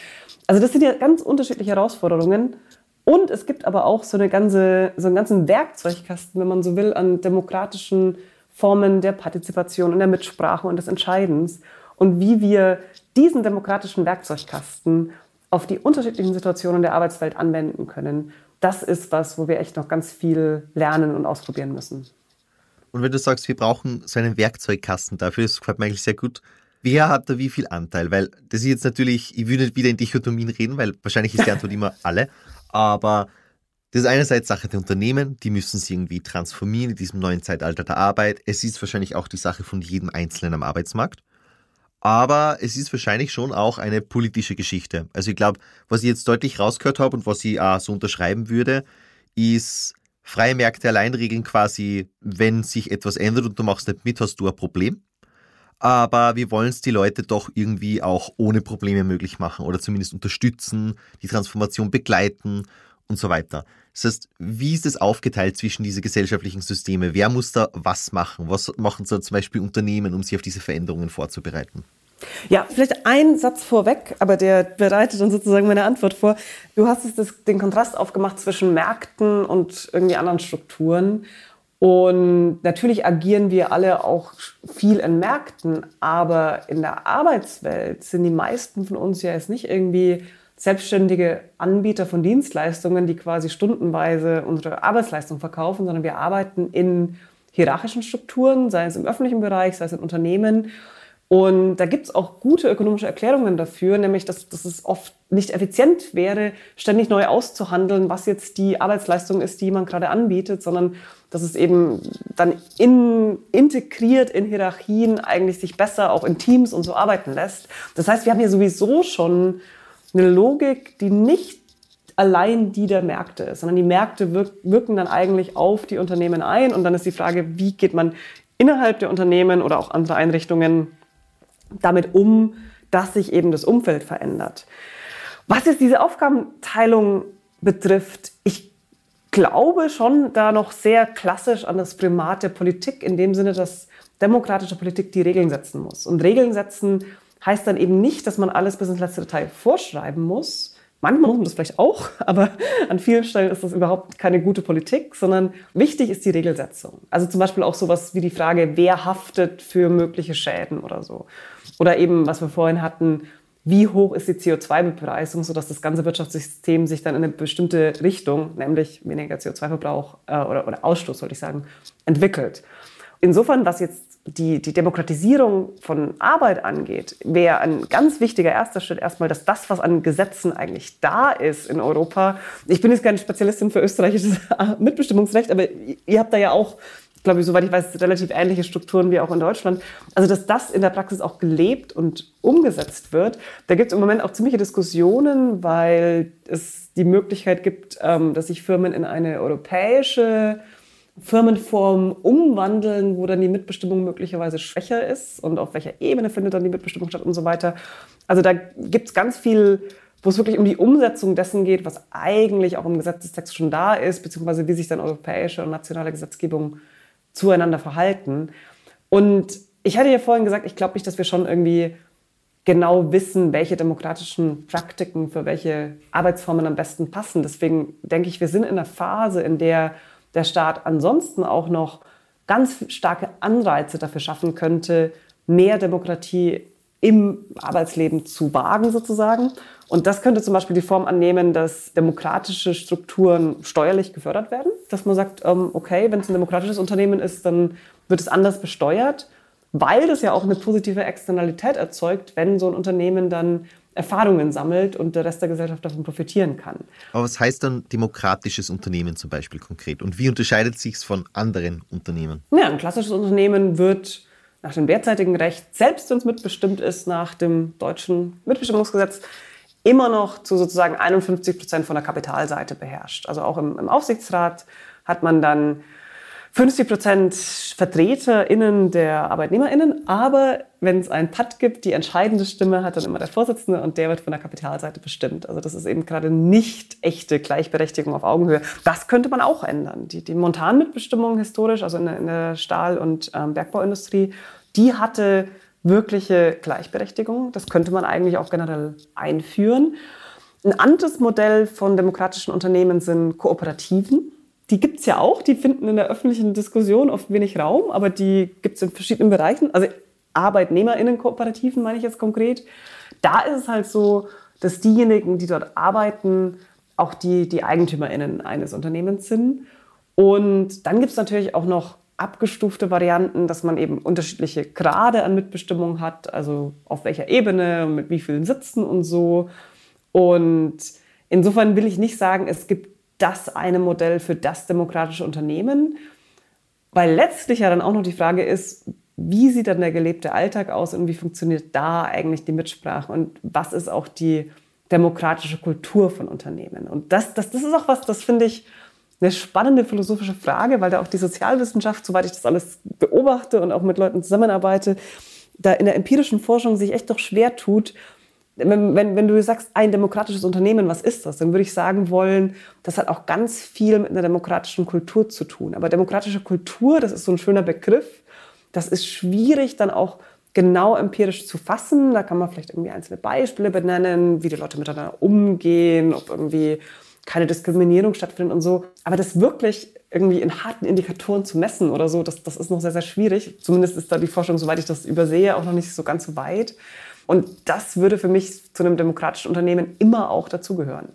Also das sind ja ganz unterschiedliche Herausforderungen. Und es gibt aber auch so, eine ganze, so einen ganzen Werkzeugkasten, wenn man so will, an demokratischen Formen der Partizipation und der Mitsprache und des Entscheidens und wie wir diesen demokratischen Werkzeugkasten auf die unterschiedlichen Situationen der Arbeitswelt anwenden können. Das ist was, wo wir echt noch ganz viel lernen und ausprobieren müssen. Und wenn du sagst, wir brauchen so einen Werkzeugkasten dafür, das gefällt mir eigentlich sehr gut. Wer hat da wie viel Anteil? Weil das ist jetzt natürlich, ich würde nicht wieder in Dichotomien reden, weil wahrscheinlich ist die Antwort immer alle. Aber das ist einerseits Sache der Unternehmen, die müssen sich irgendwie transformieren in diesem neuen Zeitalter der Arbeit. Es ist wahrscheinlich auch die Sache von jedem Einzelnen am Arbeitsmarkt. Aber es ist wahrscheinlich schon auch eine politische Geschichte. Also ich glaube, was ich jetzt deutlich rausgehört habe und was ich auch so unterschreiben würde, ist, freie Märkte allein regeln quasi, wenn sich etwas ändert und du machst nicht mit, hast du ein Problem. Aber wir wollen es die Leute doch irgendwie auch ohne Probleme möglich machen oder zumindest unterstützen, die Transformation begleiten und so weiter. Das heißt, wie ist es aufgeteilt zwischen diese gesellschaftlichen Systeme? Wer muss da was machen? Was machen so zum Beispiel Unternehmen, um sich auf diese Veränderungen vorzubereiten? Ja, vielleicht ein Satz vorweg, aber der bereitet dann sozusagen meine Antwort vor. Du hast es das, den Kontrast aufgemacht zwischen Märkten und irgendwie anderen Strukturen. Und natürlich agieren wir alle auch viel in Märkten, aber in der Arbeitswelt sind die meisten von uns ja jetzt nicht irgendwie selbstständige Anbieter von Dienstleistungen, die quasi stundenweise unsere Arbeitsleistung verkaufen, sondern wir arbeiten in hierarchischen Strukturen, sei es im öffentlichen Bereich, sei es in Unternehmen. Und da gibt es auch gute ökonomische Erklärungen dafür, nämlich dass, dass es oft nicht effizient wäre, ständig neu auszuhandeln, was jetzt die Arbeitsleistung ist, die man gerade anbietet, sondern dass es eben dann in, integriert in Hierarchien eigentlich sich besser auch in Teams und so arbeiten lässt. Das heißt, wir haben hier sowieso schon eine Logik, die nicht allein die der Märkte ist, sondern die Märkte wirken dann eigentlich auf die Unternehmen ein und dann ist die Frage, wie geht man innerhalb der Unternehmen oder auch andere Einrichtungen damit um, dass sich eben das Umfeld verändert. Was jetzt diese Aufgabenteilung betrifft, ich glaube schon da noch sehr klassisch an das Primat der Politik, in dem Sinne, dass demokratische Politik die Regeln setzen muss. Und Regeln setzen heißt dann eben nicht, dass man alles bis ins letzte Detail vorschreiben muss. Manchmal muss man das vielleicht auch, <laughs> aber an vielen Stellen ist das überhaupt keine gute Politik, sondern wichtig ist die Regelsetzung. Also zum Beispiel auch sowas wie die Frage, wer haftet für mögliche Schäden oder so. Oder eben, was wir vorhin hatten, wie hoch ist die CO2-Bepreisung, sodass das ganze Wirtschaftssystem sich dann in eine bestimmte Richtung, nämlich weniger CO2-Verbrauch äh, oder, oder Ausstoß, sollte ich sagen, entwickelt. Insofern, was jetzt die, die Demokratisierung von Arbeit angeht, wäre ein ganz wichtiger erster Schritt erstmal, dass das, was an Gesetzen eigentlich da ist in Europa, ich bin jetzt keine Spezialistin für österreichisches <laughs> Mitbestimmungsrecht, aber ihr habt da ja auch glaube ich, soweit ich weiß, relativ ähnliche Strukturen wie auch in Deutschland. Also, dass das in der Praxis auch gelebt und umgesetzt wird. Da gibt es im Moment auch ziemliche Diskussionen, weil es die Möglichkeit gibt, ähm, dass sich Firmen in eine europäische Firmenform umwandeln, wo dann die Mitbestimmung möglicherweise schwächer ist und auf welcher Ebene findet dann die Mitbestimmung statt und so weiter. Also da gibt es ganz viel, wo es wirklich um die Umsetzung dessen geht, was eigentlich auch im Gesetzestext schon da ist, beziehungsweise wie sich dann europäische und nationale Gesetzgebung zueinander verhalten. Und ich hatte ja vorhin gesagt, ich glaube nicht, dass wir schon irgendwie genau wissen, welche demokratischen Praktiken für welche Arbeitsformen am besten passen. Deswegen denke ich, wir sind in einer Phase, in der der Staat ansonsten auch noch ganz starke Anreize dafür schaffen könnte, mehr Demokratie im Arbeitsleben zu wagen sozusagen. Und das könnte zum Beispiel die Form annehmen, dass demokratische Strukturen steuerlich gefördert werden. Dass man sagt, ähm, okay, wenn es ein demokratisches Unternehmen ist, dann wird es anders besteuert, weil das ja auch eine positive Externalität erzeugt, wenn so ein Unternehmen dann Erfahrungen sammelt und der Rest der Gesellschaft davon profitieren kann. Aber was heißt dann demokratisches Unternehmen zum Beispiel konkret? Und wie unterscheidet sich es von anderen Unternehmen? Ja, ein klassisches Unternehmen wird nach dem derzeitigen Recht, selbst wenn es mitbestimmt ist nach dem deutschen Mitbestimmungsgesetz, immer noch zu sozusagen 51 Prozent von der Kapitalseite beherrscht. Also auch im, im Aufsichtsrat hat man dann 50 Prozent VertreterInnen der ArbeitnehmerInnen, aber wenn es einen Patt gibt, die entscheidende Stimme hat dann immer der Vorsitzende und der wird von der Kapitalseite bestimmt. Also das ist eben gerade nicht echte Gleichberechtigung auf Augenhöhe. Das könnte man auch ändern. Die, die Montanmitbestimmung historisch, also in der, in der Stahl- und ähm, Bergbauindustrie, die hatte wirkliche Gleichberechtigung. Das könnte man eigentlich auch generell einführen. Ein anderes Modell von demokratischen Unternehmen sind Kooperativen die gibt es ja auch, die finden in der öffentlichen Diskussion oft wenig Raum, aber die gibt es in verschiedenen Bereichen. Also ArbeitnehmerInnen-Kooperativen meine ich jetzt konkret. Da ist es halt so, dass diejenigen, die dort arbeiten, auch die, die EigentümerInnen eines Unternehmens sind. Und dann gibt es natürlich auch noch abgestufte Varianten, dass man eben unterschiedliche Grade an Mitbestimmung hat, also auf welcher Ebene, mit wie vielen Sitzen und so. Und insofern will ich nicht sagen, es gibt das eine Modell für das demokratische Unternehmen? Weil letztlich ja dann auch noch die Frage ist, wie sieht dann der gelebte Alltag aus und wie funktioniert da eigentlich die Mitsprache und was ist auch die demokratische Kultur von Unternehmen? Und das, das, das ist auch was, das finde ich eine spannende philosophische Frage, weil da auch die Sozialwissenschaft, soweit ich das alles beobachte und auch mit Leuten zusammenarbeite, da in der empirischen Forschung sich echt doch schwer tut, wenn, wenn, wenn du sagst, ein demokratisches Unternehmen, was ist das? Dann würde ich sagen wollen, das hat auch ganz viel mit einer demokratischen Kultur zu tun. Aber demokratische Kultur, das ist so ein schöner Begriff, das ist schwierig dann auch genau empirisch zu fassen. Da kann man vielleicht irgendwie einzelne Beispiele benennen, wie die Leute miteinander umgehen, ob irgendwie keine Diskriminierung stattfindet und so. Aber das wirklich irgendwie in harten Indikatoren zu messen oder so, das, das ist noch sehr, sehr schwierig. Zumindest ist da die Forschung, soweit ich das übersehe, auch noch nicht so ganz so weit. Und das würde für mich zu einem demokratischen Unternehmen immer auch dazugehören,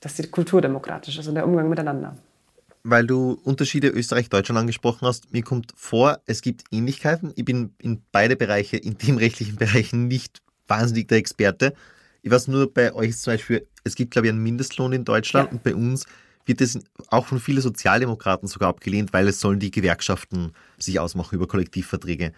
dass die Kultur demokratisch ist und der Umgang miteinander. Weil du Unterschiede Österreich-Deutschland angesprochen hast, mir kommt vor, es gibt Ähnlichkeiten. Ich bin in beide Bereiche, in dem rechtlichen Bereich nicht wahnsinnig der Experte. Ich weiß nur, bei euch zum Beispiel, es gibt, glaube ich, einen Mindestlohn in Deutschland ja. und bei uns wird es auch von vielen Sozialdemokraten sogar abgelehnt, weil es sollen die Gewerkschaften sich ausmachen über Kollektivverträge.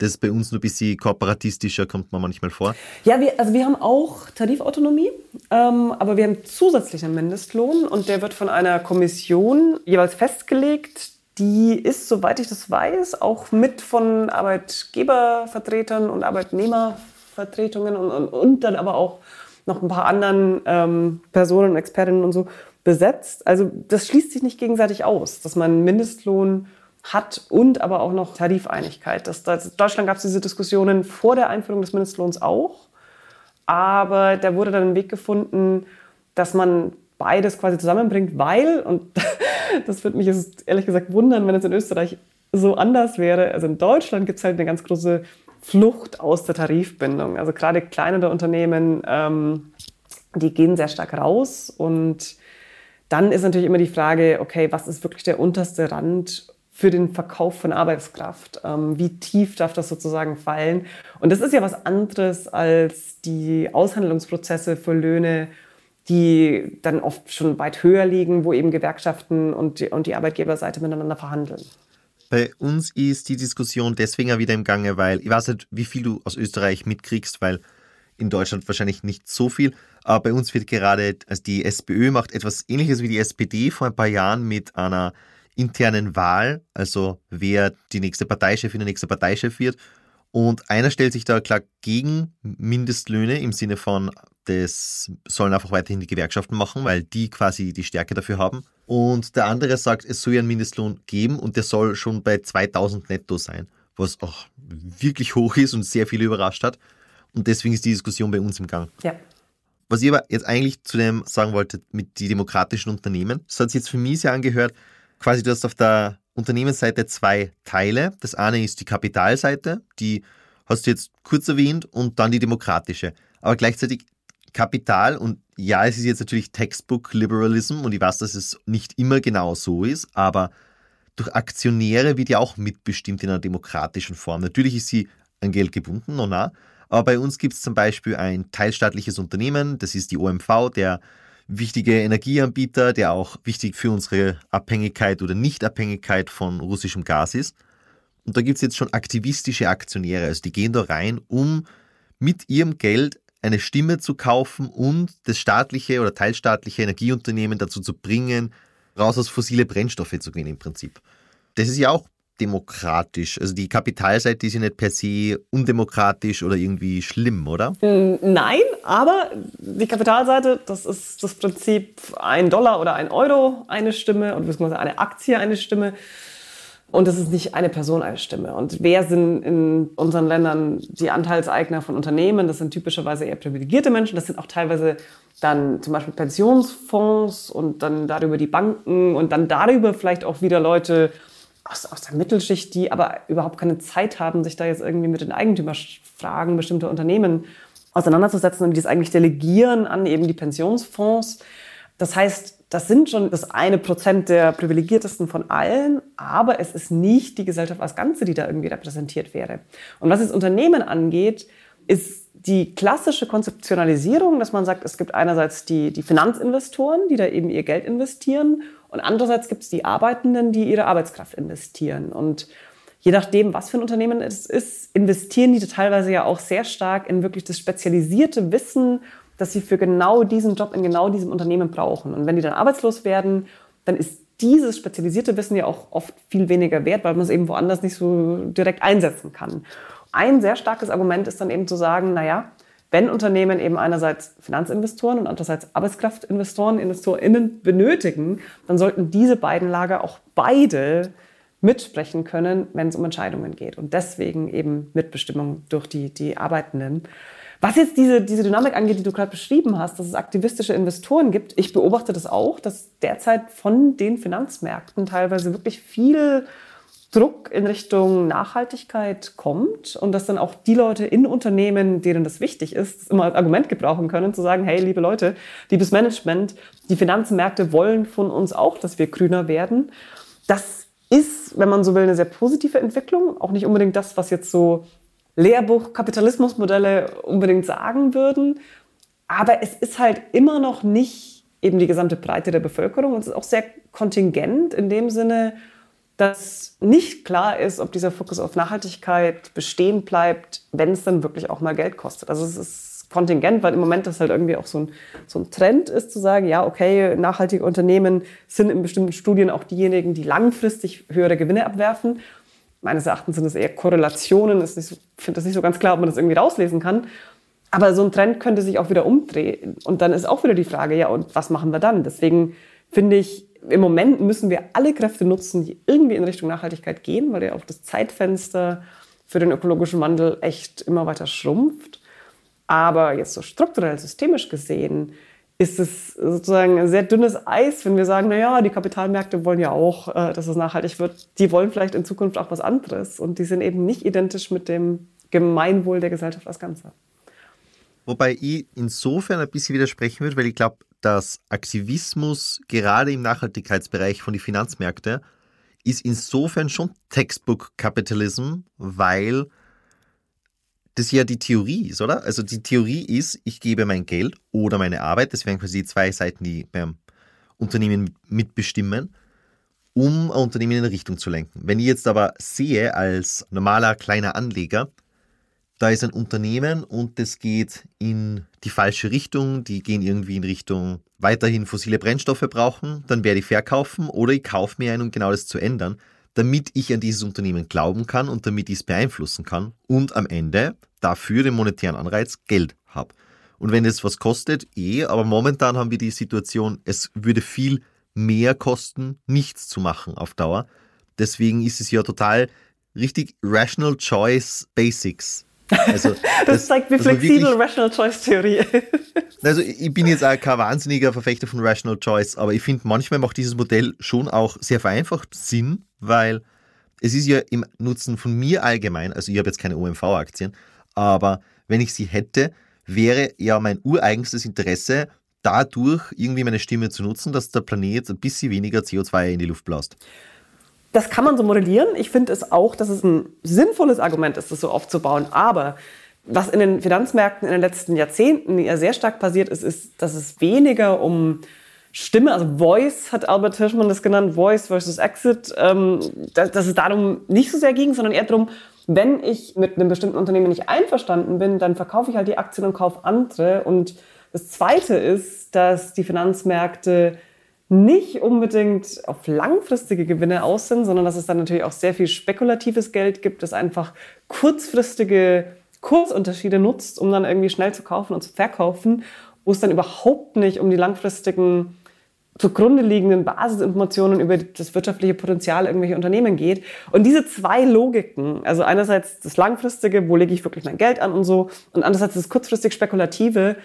Das ist bei uns nur ein bisschen kooperatistischer, kommt man manchmal vor. Ja, wir, also wir haben auch Tarifautonomie, ähm, aber wir haben zusätzlichen Mindestlohn und der wird von einer Kommission jeweils festgelegt. Die ist, soweit ich das weiß, auch mit von Arbeitgebervertretern und Arbeitnehmervertretungen und, und, und dann aber auch noch ein paar anderen ähm, Personen, Expertinnen und so besetzt. Also das schließt sich nicht gegenseitig aus, dass man Mindestlohn hat und aber auch noch Tarifeinigkeit. Das, das, in Deutschland gab es diese Diskussionen vor der Einführung des Mindestlohns auch, aber da wurde dann ein Weg gefunden, dass man beides quasi zusammenbringt, weil, und <laughs> das würde mich jetzt ehrlich gesagt wundern, wenn es in Österreich so anders wäre. Also in Deutschland gibt es halt eine ganz große Flucht aus der Tarifbindung. Also gerade kleinere Unternehmen, ähm, die gehen sehr stark raus und dann ist natürlich immer die Frage, okay, was ist wirklich der unterste Rand für den Verkauf von Arbeitskraft? Ähm, wie tief darf das sozusagen fallen? Und das ist ja was anderes als die Aushandlungsprozesse für Löhne, die dann oft schon weit höher liegen, wo eben Gewerkschaften und die, und die Arbeitgeberseite miteinander verhandeln. Bei uns ist die Diskussion deswegen ja wieder im Gange, weil ich weiß nicht, wie viel du aus Österreich mitkriegst, weil in Deutschland wahrscheinlich nicht so viel. Aber bei uns wird gerade, also die SPÖ macht etwas ähnliches wie die SPD vor ein paar Jahren mit einer internen Wahl, also wer die nächste Parteichefin, der nächste Parteichef wird. Und einer stellt sich da klar gegen Mindestlöhne im Sinne von, das sollen einfach weiterhin die Gewerkschaften machen, weil die quasi die Stärke dafür haben. Und der andere sagt, es soll ja einen Mindestlohn geben und der soll schon bei 2000 netto sein, was auch wirklich hoch ist und sehr viele überrascht hat. Und deswegen ist die Diskussion bei uns im Gang. Ja. Was ich aber jetzt eigentlich zu dem sagen wollte, mit den demokratischen Unternehmen, das hat sich jetzt für mich sehr angehört, quasi du hast auf der Unternehmensseite zwei Teile. Das eine ist die Kapitalseite, die hast du jetzt kurz erwähnt, und dann die demokratische. Aber gleichzeitig Kapital und ja, es ist jetzt natürlich Textbook Liberalism und ich weiß, dass es nicht immer genau so ist, aber durch Aktionäre wird ja auch mitbestimmt in einer demokratischen Form. Natürlich ist sie an Geld gebunden, no, aber bei uns gibt es zum Beispiel ein teilstaatliches Unternehmen, das ist die OMV, der wichtige Energieanbieter, der auch wichtig für unsere Abhängigkeit oder Nichtabhängigkeit von russischem Gas ist. Und da gibt es jetzt schon aktivistische Aktionäre, also die gehen da rein, um mit ihrem Geld eine Stimme zu kaufen und das staatliche oder teilstaatliche Energieunternehmen dazu zu bringen, raus aus fossile Brennstoffe zu gehen im Prinzip. Das ist ja auch demokratisch. Also die Kapitalseite ist ja nicht per se undemokratisch oder irgendwie schlimm, oder? Mm, nein, aber die Kapitalseite, das ist das Prinzip ein Dollar oder ein Euro eine Stimme und beziehungsweise eine Aktie eine Stimme. Und es ist nicht eine Person eine Stimme. Und wer sind in unseren Ländern die Anteilseigner von Unternehmen? Das sind typischerweise eher privilegierte Menschen. Das sind auch teilweise dann zum Beispiel Pensionsfonds und dann darüber die Banken und dann darüber vielleicht auch wieder Leute aus, aus der Mittelschicht, die aber überhaupt keine Zeit haben, sich da jetzt irgendwie mit den Eigentümerfragen bestimmter Unternehmen auseinanderzusetzen und die das eigentlich delegieren an eben die Pensionsfonds. Das heißt, das sind schon das eine Prozent der privilegiertesten von allen, aber es ist nicht die Gesellschaft als Ganze, die da irgendwie repräsentiert wäre. Und was das Unternehmen angeht, ist die klassische Konzeptionalisierung, dass man sagt, es gibt einerseits die, die Finanzinvestoren, die da eben ihr Geld investieren, und andererseits gibt es die Arbeitenden, die ihre Arbeitskraft investieren. Und je nachdem, was für ein Unternehmen es ist, investieren die teilweise ja auch sehr stark in wirklich das spezialisierte Wissen das sie für genau diesen Job in genau diesem Unternehmen brauchen. Und wenn die dann arbeitslos werden, dann ist dieses spezialisierte Wissen ja auch oft viel weniger wert, weil man es eben woanders nicht so direkt einsetzen kann. Ein sehr starkes Argument ist dann eben zu sagen, naja, wenn Unternehmen eben einerseits Finanzinvestoren und andererseits Arbeitskraftinvestoren, InvestorInnen benötigen, dann sollten diese beiden Lager auch beide mitsprechen können, wenn es um Entscheidungen geht. Und deswegen eben Mitbestimmung durch die, die Arbeitenden. Was jetzt diese, diese Dynamik angeht, die du gerade beschrieben hast, dass es aktivistische Investoren gibt, ich beobachte das auch, dass derzeit von den Finanzmärkten teilweise wirklich viel Druck in Richtung Nachhaltigkeit kommt und dass dann auch die Leute in Unternehmen, denen das wichtig ist, immer als Argument gebrauchen können, zu sagen, hey, liebe Leute, liebes Management, die Finanzmärkte wollen von uns auch, dass wir grüner werden. Das ist, wenn man so will, eine sehr positive Entwicklung. Auch nicht unbedingt das, was jetzt so Lehrbuch-Kapitalismusmodelle unbedingt sagen würden. Aber es ist halt immer noch nicht eben die gesamte Breite der Bevölkerung und es ist auch sehr kontingent in dem Sinne, dass nicht klar ist, ob dieser Fokus auf Nachhaltigkeit bestehen bleibt, wenn es dann wirklich auch mal Geld kostet. Also es ist kontingent, weil im Moment das halt irgendwie auch so ein, so ein Trend ist, zu sagen, ja, okay, nachhaltige Unternehmen sind in bestimmten Studien auch diejenigen, die langfristig höhere Gewinne abwerfen. Meines Erachtens sind es eher Korrelationen. Ich so, finde das nicht so ganz klar, ob man das irgendwie rauslesen kann. Aber so ein Trend könnte sich auch wieder umdrehen. Und dann ist auch wieder die Frage, ja, und was machen wir dann? Deswegen finde ich, im Moment müssen wir alle Kräfte nutzen, die irgendwie in Richtung Nachhaltigkeit gehen, weil ja auch das Zeitfenster für den ökologischen Wandel echt immer weiter schrumpft. Aber jetzt so strukturell, systemisch gesehen, ist es sozusagen ein sehr dünnes Eis, wenn wir sagen, naja, die Kapitalmärkte wollen ja auch, äh, dass es nachhaltig wird. Die wollen vielleicht in Zukunft auch was anderes. Und die sind eben nicht identisch mit dem Gemeinwohl der Gesellschaft als Ganze. Wobei ich insofern ein bisschen widersprechen würde, weil ich glaube, dass Aktivismus gerade im Nachhaltigkeitsbereich von den Finanzmärkten ist insofern schon Textbook Capitalism, weil das ja die Theorie ist, oder? Also die Theorie ist, ich gebe mein Geld oder meine Arbeit, das wären quasi zwei Seiten, die beim Unternehmen mitbestimmen, um ein Unternehmen in eine Richtung zu lenken. Wenn ich jetzt aber sehe als normaler kleiner Anleger, da ist ein Unternehmen und das geht in die falsche Richtung, die gehen irgendwie in Richtung weiterhin fossile Brennstoffe brauchen, dann werde ich verkaufen oder ich kaufe mir ein, um genau das zu ändern, damit ich an dieses Unternehmen glauben kann und damit ich es beeinflussen kann und am Ende dafür den monetären Anreiz Geld habe. Und wenn es was kostet, eh, aber momentan haben wir die Situation, es würde viel mehr kosten, nichts zu machen auf Dauer. Deswegen ist es ja total richtig Rational Choice Basics also, <laughs> das, das, zeigt, wie flexibel wirklich, Rational Choice Theorie ist. Also ich bin jetzt auch kein wahnsinniger Verfechter von Rational Choice, aber ich finde, manchmal macht dieses Modell schon auch sehr vereinfacht Sinn, weil es ist ja im Nutzen von mir allgemein, also ich habe jetzt keine OMV-Aktien, aber wenn ich sie hätte, wäre ja mein ureigenstes Interesse, dadurch irgendwie meine Stimme zu nutzen, dass der Planet ein bisschen weniger CO2 in die Luft blast. Das kann man so modellieren. Ich finde es auch, dass es ein sinnvolles Argument ist, das so aufzubauen. Aber was in den Finanzmärkten in den letzten Jahrzehnten ja sehr stark passiert ist, ist, dass es weniger um Stimme, also Voice hat Albert Hirschmann das genannt, Voice versus Exit, ähm, dass, dass es darum nicht so sehr ging, sondern eher darum, wenn ich mit einem bestimmten Unternehmen nicht einverstanden bin, dann verkaufe ich halt die Aktien und kaufe andere. Und das Zweite ist, dass die Finanzmärkte nicht unbedingt auf langfristige Gewinne aus sind, sondern dass es dann natürlich auch sehr viel spekulatives Geld gibt, das einfach kurzfristige Kursunterschiede nutzt, um dann irgendwie schnell zu kaufen und zu verkaufen, wo es dann überhaupt nicht um die langfristigen zugrunde liegenden Basisinformationen über das wirtschaftliche Potenzial irgendwelcher Unternehmen geht. Und diese zwei Logiken, also einerseits das langfristige, wo lege ich wirklich mein Geld an und so, und andererseits das kurzfristig spekulative,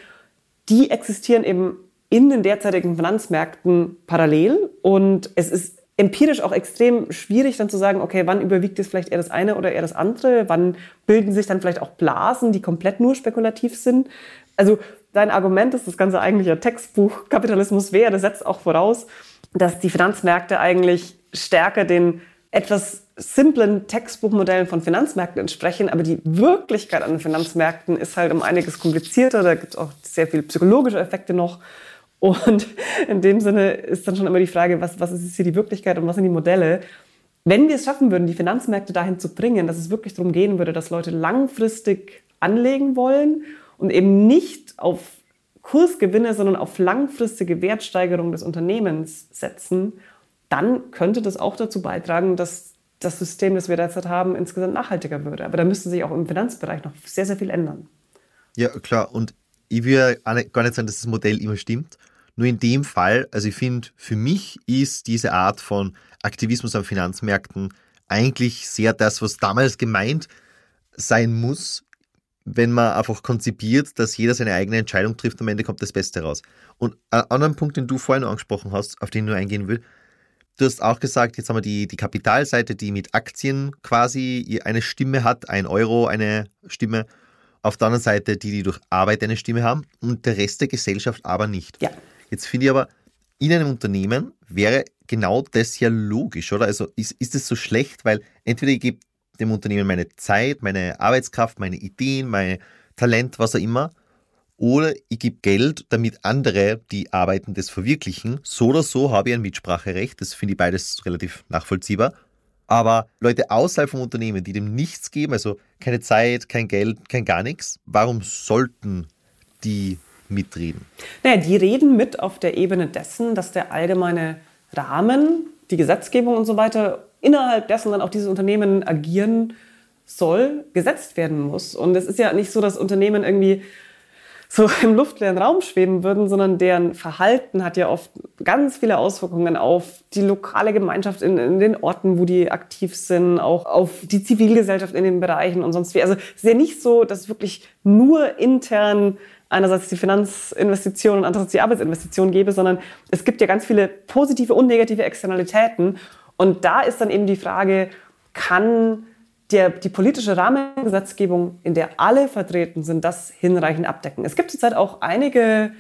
die existieren eben in den derzeitigen Finanzmärkten parallel. Und es ist empirisch auch extrem schwierig dann zu sagen, okay, wann überwiegt es vielleicht eher das eine oder eher das andere, wann bilden sich dann vielleicht auch Blasen, die komplett nur spekulativ sind. Also dein Argument ist das ganze eigentlich ein Textbuch Kapitalismus wäre, das setzt auch voraus, dass die Finanzmärkte eigentlich stärker den etwas simplen Textbuchmodellen von Finanzmärkten entsprechen, aber die Wirklichkeit an den Finanzmärkten ist halt um einiges komplizierter, da gibt es auch sehr viele psychologische Effekte noch und in dem Sinne ist dann schon immer die Frage, was, was ist hier die Wirklichkeit und was sind die Modelle? Wenn wir es schaffen würden, die Finanzmärkte dahin zu bringen, dass es wirklich darum gehen würde, dass Leute langfristig anlegen wollen und eben nicht auf Kursgewinne, sondern auf langfristige Wertsteigerung des Unternehmens setzen, dann könnte das auch dazu beitragen, dass das System, das wir derzeit haben, insgesamt nachhaltiger würde. Aber da müsste sich auch im Finanzbereich noch sehr, sehr viel ändern. Ja, klar. Und ich will gar nicht sagen, dass das Modell immer stimmt. Nur in dem Fall, also ich finde, für mich ist diese Art von Aktivismus an Finanzmärkten eigentlich sehr das, was damals gemeint sein muss, wenn man einfach konzipiert, dass jeder seine eigene Entscheidung trifft, am Ende kommt das Beste raus. Und einen anderen Punkt, den du vorhin angesprochen hast, auf den ich nur eingehen will, du hast auch gesagt, jetzt haben wir die, die Kapitalseite, die mit Aktien quasi eine Stimme hat, ein Euro eine Stimme, auf der anderen Seite die, die durch Arbeit eine Stimme haben und der Rest der Gesellschaft aber nicht. Ja. Jetzt finde ich aber, in einem Unternehmen wäre genau das ja logisch, oder? Also ist, ist es so schlecht, weil entweder ich gebe dem Unternehmen meine Zeit, meine Arbeitskraft, meine Ideen, mein Talent, was auch immer, oder ich gebe Geld, damit andere, die arbeiten, das verwirklichen. So oder so habe ich ein Mitspracherecht. Das finde ich beides relativ nachvollziehbar. Aber Leute außerhalb vom Unternehmen, die dem nichts geben, also keine Zeit, kein Geld, kein gar nichts, warum sollten die mitreden? Naja, die reden mit auf der Ebene dessen, dass der allgemeine Rahmen, die Gesetzgebung und so weiter, innerhalb dessen dann auch diese Unternehmen agieren soll, gesetzt werden muss. Und es ist ja nicht so, dass Unternehmen irgendwie so <laughs> im luftleeren Raum schweben würden, sondern deren Verhalten hat ja oft ganz viele Auswirkungen auf die lokale Gemeinschaft in, in, den Orten, wo die aktiv sind, auch auf die Zivilgesellschaft in den Bereichen und sonst wie. Also es ist ja nicht so, dass wirklich nur intern einerseits die Finanzinvestitionen und andererseits die Arbeitsinvestitionen gäbe, sondern es gibt ja ganz viele positive und negative Externalitäten. Und da ist dann eben die Frage, kann der, die politische Rahmengesetzgebung, in der alle vertreten sind, das hinreichend abdecken. Es gibt zurzeit auch einige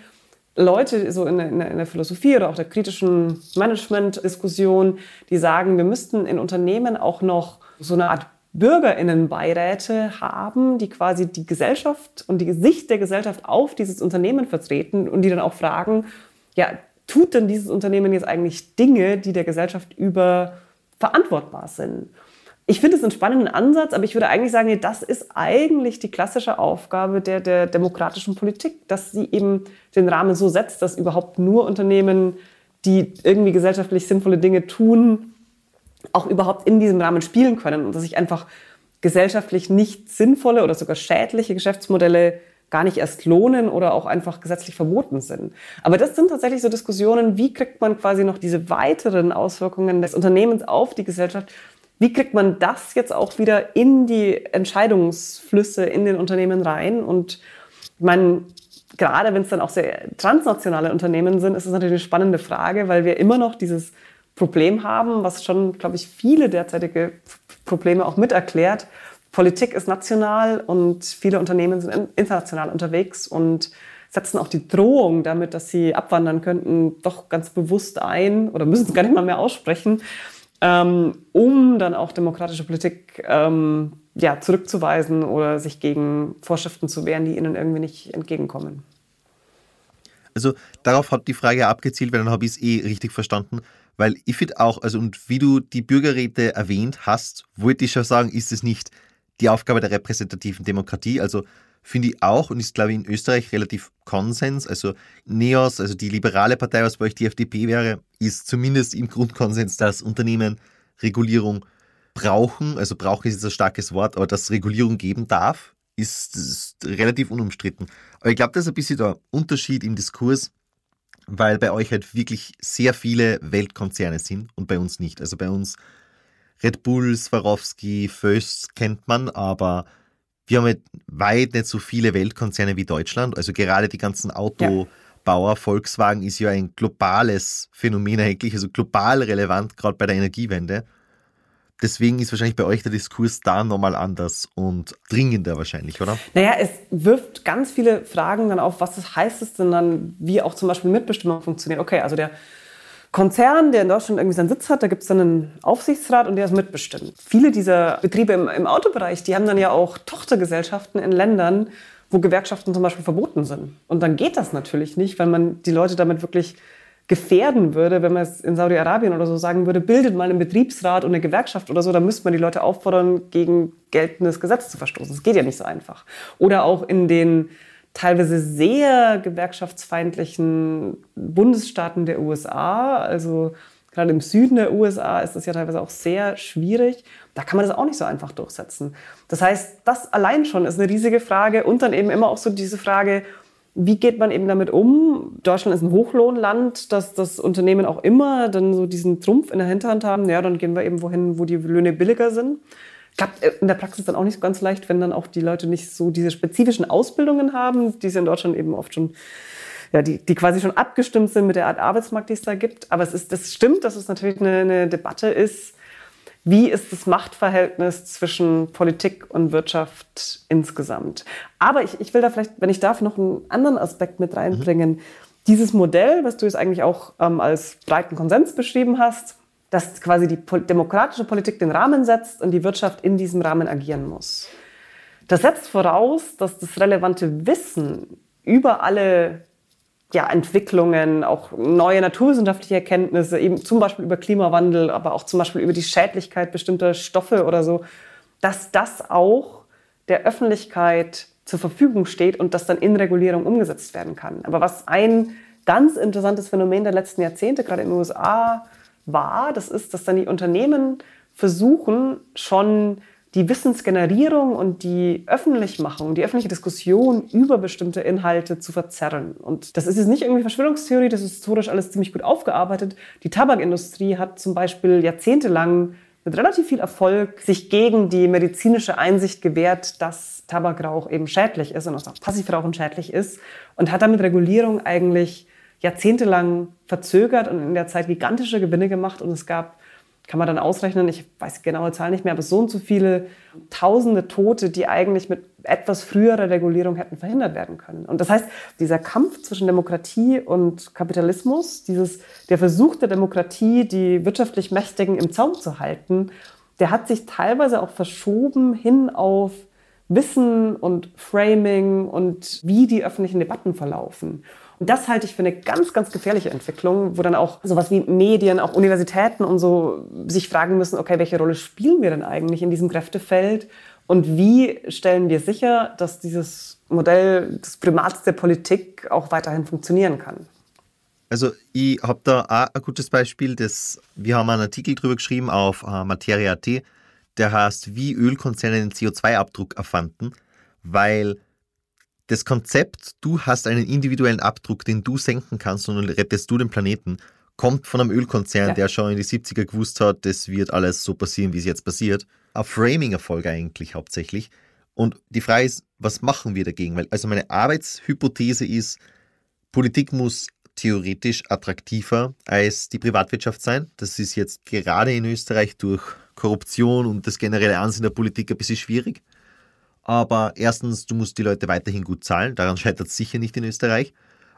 Leute so in, in, in der Philosophie oder auch der kritischen Management-Diskussion, die sagen, wir müssten in Unternehmen auch noch so eine Art Bürgerinnenbeiräte haben, die quasi die Gesellschaft und die Sicht der Gesellschaft auf dieses Unternehmen vertreten und die dann auch fragen, ja, tut denn dieses Unternehmen jetzt eigentlich Dinge, die der Gesellschaft über verantwortbar sind? Ich finde es einen spannenden Ansatz, aber ich würde eigentlich sagen, das ist eigentlich die klassische Aufgabe der, der demokratischen Politik, dass sie eben den Rahmen so setzt, dass überhaupt nur Unternehmen, die irgendwie gesellschaftlich sinnvolle Dinge tun, auch überhaupt in diesem Rahmen spielen können und dass sich einfach gesellschaftlich nicht sinnvolle oder sogar schädliche Geschäftsmodelle gar nicht erst lohnen oder auch einfach gesetzlich verboten sind. Aber das sind tatsächlich so Diskussionen, wie kriegt man quasi noch diese weiteren Auswirkungen des Unternehmens auf die Gesellschaft wie kriegt man das jetzt auch wieder in die Entscheidungsflüsse in den Unternehmen rein? Und ich meine, gerade wenn es dann auch sehr transnationale Unternehmen sind, ist es natürlich eine spannende Frage, weil wir immer noch dieses Problem haben, was schon, glaube ich, viele derzeitige Probleme auch mit erklärt. Politik ist national und viele Unternehmen sind international unterwegs und setzen auch die Drohung damit, dass sie abwandern könnten, doch ganz bewusst ein oder müssen es gar nicht mal mehr aussprechen ähm, um dann auch demokratische Politik ähm, ja, zurückzuweisen oder sich gegen Vorschriften zu wehren, die ihnen irgendwie nicht entgegenkommen. Also darauf hat die Frage abgezielt, weil dann habe ich es eh richtig verstanden. Weil ich finde auch, also und wie du die Bürgerräte erwähnt hast, wollte ich schon sagen, ist es nicht die Aufgabe der repräsentativen Demokratie. Also finde ich auch und ist, glaube ich, in Österreich relativ Konsens. Also NEOS, also die liberale Partei, was bei euch die FDP wäre, ist zumindest im Grundkonsens, dass Unternehmen Regulierung brauchen. Also brauchen ist jetzt ein starkes Wort, aber dass Regulierung geben darf, ist, ist relativ unumstritten. Aber ich glaube, das ist ein bisschen der Unterschied im Diskurs, weil bei euch halt wirklich sehr viele Weltkonzerne sind und bei uns nicht. Also bei uns Red Bull, Swarovski, Föst kennt man, aber wir haben halt weit nicht so viele Weltkonzerne wie Deutschland. Also gerade die ganzen Autobauer, ja. Volkswagen ist ja ein globales Phänomen eigentlich, also global relevant, gerade bei der Energiewende. Deswegen ist wahrscheinlich bei euch der Diskurs da nochmal anders und dringender wahrscheinlich, oder? Naja, es wirft ganz viele Fragen dann auf, was heißt es denn dann, wie auch zum Beispiel Mitbestimmung funktioniert. Okay, also der Konzern, der in Deutschland irgendwie seinen Sitz hat, da gibt es dann einen Aufsichtsrat und der ist mitbestimmt. Viele dieser Betriebe im, im Autobereich, die haben dann ja auch Tochtergesellschaften in Ländern, wo Gewerkschaften zum Beispiel verboten sind. Und dann geht das natürlich nicht, weil man die Leute damit wirklich gefährden würde, wenn man es in Saudi-Arabien oder so sagen würde, bildet mal einen Betriebsrat und eine Gewerkschaft oder so, dann müsste man die Leute auffordern, gegen geltendes Gesetz zu verstoßen. Das geht ja nicht so einfach. Oder auch in den teilweise sehr gewerkschaftsfeindlichen Bundesstaaten der USA, also gerade im Süden der USA ist das ja teilweise auch sehr schwierig. Da kann man das auch nicht so einfach durchsetzen. Das heißt, das allein schon ist eine riesige Frage und dann eben immer auch so diese Frage, wie geht man eben damit um? Deutschland ist ein Hochlohnland, dass das Unternehmen auch immer dann so diesen Trumpf in der Hinterhand haben. Ja, dann gehen wir eben wohin, wo die Löhne billiger sind klappt äh, in der Praxis dann auch nicht ganz leicht, wenn dann auch die Leute nicht so diese spezifischen Ausbildungen haben, die es in Deutschland eben oft schon ja, die, die quasi schon abgestimmt sind mit der Art Arbeitsmarkt, die es da gibt. Aber es ist, das stimmt, dass es natürlich eine, eine Debatte ist. Wie ist das Machtverhältnis zwischen Politik und Wirtschaft insgesamt? Aber ich, ich will da vielleicht, wenn ich darf, noch einen anderen Aspekt mit reinbringen. Mhm. Dieses Modell, was du jetzt eigentlich auch ähm, als breiten Konsens beschrieben hast, dass quasi die demokratische Politik den Rahmen setzt und die Wirtschaft in diesem Rahmen agieren muss. Das setzt voraus, dass das relevante Wissen über alle ja, Entwicklungen, auch neue naturwissenschaftliche Erkenntnisse, eben zum Beispiel über Klimawandel, aber auch zum Beispiel über die Schädlichkeit bestimmter Stoffe oder so, dass das auch der Öffentlichkeit zur Verfügung steht und das dann in Regulierung umgesetzt werden kann. Aber was ein ganz interessantes Phänomen der letzten Jahrzehnte, gerade in den USA, war, das ist, dass dann die Unternehmen versuchen, schon die Wissensgenerierung und die Öffentlichmachung, die öffentliche Diskussion über bestimmte Inhalte zu verzerren. Und das ist jetzt nicht irgendwie Verschwörungstheorie, das ist historisch alles ziemlich gut aufgearbeitet. Die Tabakindustrie hat zum Beispiel jahrzehntelang mit relativ viel Erfolg sich gegen die medizinische Einsicht gewehrt, dass Tabakrauch eben schädlich ist und auch Passivrauchen schädlich ist und hat damit Regulierung eigentlich jahrzehntelang verzögert und in der Zeit gigantische Gewinne gemacht und es gab kann man dann ausrechnen, ich weiß die genaue Zahl nicht mehr, aber so und so viele tausende Tote, die eigentlich mit etwas früherer Regulierung hätten verhindert werden können. Und das heißt, dieser Kampf zwischen Demokratie und Kapitalismus, dieses, der Versuch der Demokratie, die wirtschaftlich Mächtigen im Zaum zu halten, der hat sich teilweise auch verschoben hin auf Wissen und Framing und wie die öffentlichen Debatten verlaufen. Und das halte ich für eine ganz, ganz gefährliche Entwicklung, wo dann auch sowas wie Medien, auch Universitäten und so sich fragen müssen, okay, welche Rolle spielen wir denn eigentlich in diesem Kräftefeld? Und wie stellen wir sicher, dass dieses Modell des Primats der Politik auch weiterhin funktionieren kann? Also ich habe da auch ein gutes Beispiel. Das, wir haben einen Artikel drüber geschrieben auf äh, Materia.at, der heißt, wie Ölkonzerne den CO2-Abdruck erfanden, weil das Konzept, du hast einen individuellen Abdruck, den du senken kannst und dann rettest du den Planeten, kommt von einem Ölkonzern, ja. der schon in die 70er gewusst hat, das wird alles so passieren, wie es jetzt passiert. Ein Framing-Erfolg eigentlich hauptsächlich. Und die Frage ist, was machen wir dagegen? Weil, also meine Arbeitshypothese ist, Politik muss theoretisch attraktiver als die Privatwirtschaft sein. Das ist jetzt gerade in Österreich durch Korruption und das generelle Ansehen der Politik ein bisschen schwierig. Aber erstens, du musst die Leute weiterhin gut zahlen. Daran <laughs> scheitert es sicher nicht in Österreich.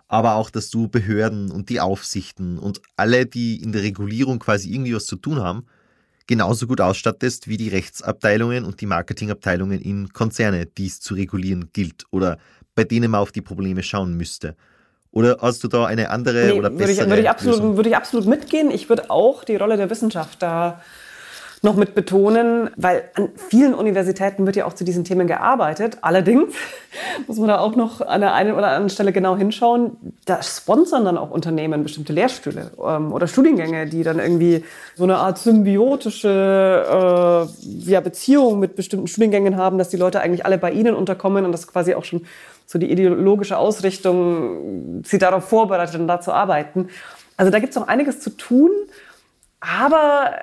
Aber auch, dass du Behörden und die Aufsichten und alle, die in der Regulierung quasi irgendwie was zu tun haben, genauso gut ausstattest wie die Rechtsabteilungen und die Marketingabteilungen in Konzerne, die es zu regulieren gilt oder bei denen man auf die Probleme schauen müsste. Oder hast du da eine andere nee, oder bessere würde ich, würde ich absolut, Würde ich absolut mitgehen. Ich würde auch die Rolle der Wissenschaft da noch mit betonen, weil an vielen Universitäten wird ja auch zu diesen Themen gearbeitet. Allerdings <laughs> muss man da auch noch an der einen oder anderen Stelle genau hinschauen. Da sponsern dann auch Unternehmen bestimmte Lehrstühle ähm, oder Studiengänge, die dann irgendwie so eine Art symbiotische äh, ja, Beziehung mit bestimmten Studiengängen haben, dass die Leute eigentlich alle bei ihnen unterkommen und das quasi auch schon so die ideologische Ausrichtung sie darauf vorbereitet, da zu arbeiten. Also da gibt es noch einiges zu tun. Aber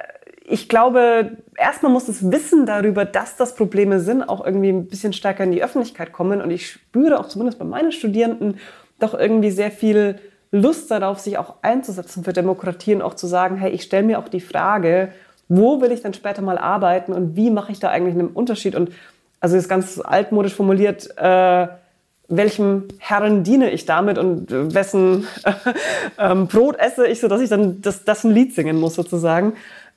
ich glaube, erstmal muss das Wissen darüber, dass das Probleme sind, auch irgendwie ein bisschen stärker in die Öffentlichkeit kommen. Und ich spüre auch zumindest bei meinen Studierenden doch irgendwie sehr viel Lust darauf, sich auch einzusetzen für Demokratie und auch zu sagen, hey, ich stelle mir auch die Frage, wo will ich dann später mal arbeiten und wie mache ich da eigentlich einen Unterschied? Und also ist ganz altmodisch formuliert, äh, welchem Herren diene ich damit und wessen <laughs> äh, Brot esse ich, sodass ich dann das, das ein Lied singen muss sozusagen.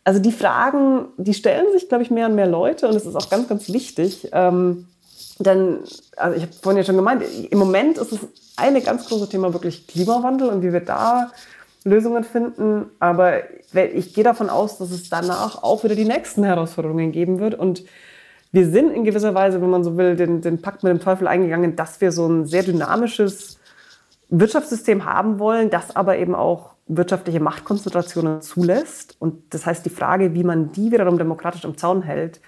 Also die Fragen, die stellen sich, glaube ich, mehr und mehr Leute und es ist auch ganz, ganz wichtig. Ähm, denn, also ich habe vorhin ja schon gemeint, im Moment ist es eine ganz große Thema wirklich Klimawandel und wie wir da Lösungen finden. Aber ich gehe davon aus, dass es danach auch wieder die nächsten Herausforderungen geben wird. Und wir sind in gewisser Weise, wenn man so will, den, den Pakt mit dem Teufel eingegangen, dass wir so ein sehr dynamisches Wirtschaftssystem haben wollen, das aber eben auch wirtschaftliche Machtkonzentrationen zulässt. Und das heißt, die Frage, wie man die wiederum demokratisch im Zaun hält,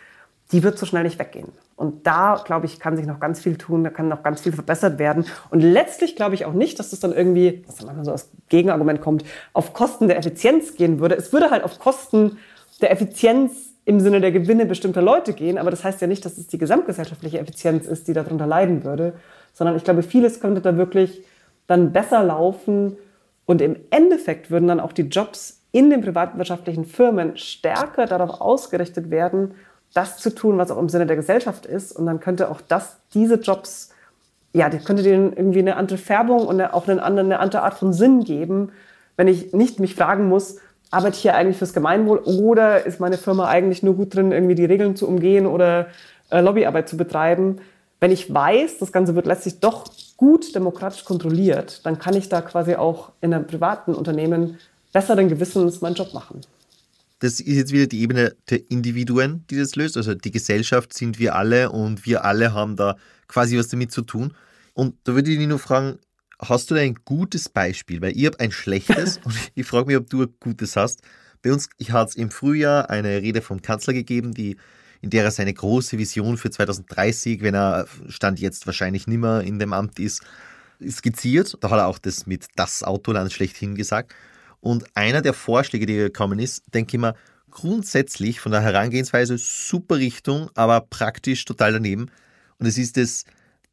die wird so schnell nicht weggehen. Und da, glaube ich, kann sich noch ganz viel tun, da kann noch ganz viel verbessert werden. Und letztlich glaube ich auch nicht, dass das dann irgendwie, was dann manchmal so als Gegenargument kommt, auf Kosten der Effizienz gehen würde. Es würde halt auf Kosten der Effizienz im Sinne der Gewinne bestimmter Leute gehen, aber das heißt ja nicht, dass es die gesamtgesellschaftliche Effizienz ist, die darunter leiden würde, sondern ich glaube, vieles könnte da wirklich dann besser laufen, und im Endeffekt würden dann auch die Jobs in den privatwirtschaftlichen Firmen stärker darauf ausgerichtet werden, das zu tun, was auch im Sinne der Gesellschaft ist. Und dann könnte auch das, diese Jobs, ja, die könnte denen irgendwie eine andere Färbung und auch eine andere, eine andere Art von Sinn geben, wenn ich nicht mich fragen muss, arbeite ich hier eigentlich fürs Gemeinwohl oder ist meine Firma eigentlich nur gut drin, irgendwie die Regeln zu umgehen oder äh, Lobbyarbeit zu betreiben? Wenn ich weiß, das Ganze wird letztlich doch gut demokratisch kontrolliert, dann kann ich da quasi auch in einem privaten Unternehmen besseren Gewissens meinen Job machen. Das ist jetzt wieder die Ebene der Individuen, die das löst. Also die Gesellschaft sind wir alle und wir alle haben da quasi was damit zu tun. Und da würde ich dich nur fragen, hast du da ein gutes Beispiel? Weil ich habe ein schlechtes <laughs> und ich frage mich, ob du ein gutes hast. Bei uns hat es im Frühjahr eine Rede vom Kanzler gegeben, die, in der er seine große Vision für 2030, wenn er Stand jetzt wahrscheinlich nimmer in dem Amt ist, skizziert. Da hat er auch das mit das Autoland schlechthin gesagt. Und einer der Vorschläge, die gekommen ist, denke ich mal, grundsätzlich von der Herangehensweise super Richtung, aber praktisch total daneben. Und es ist das,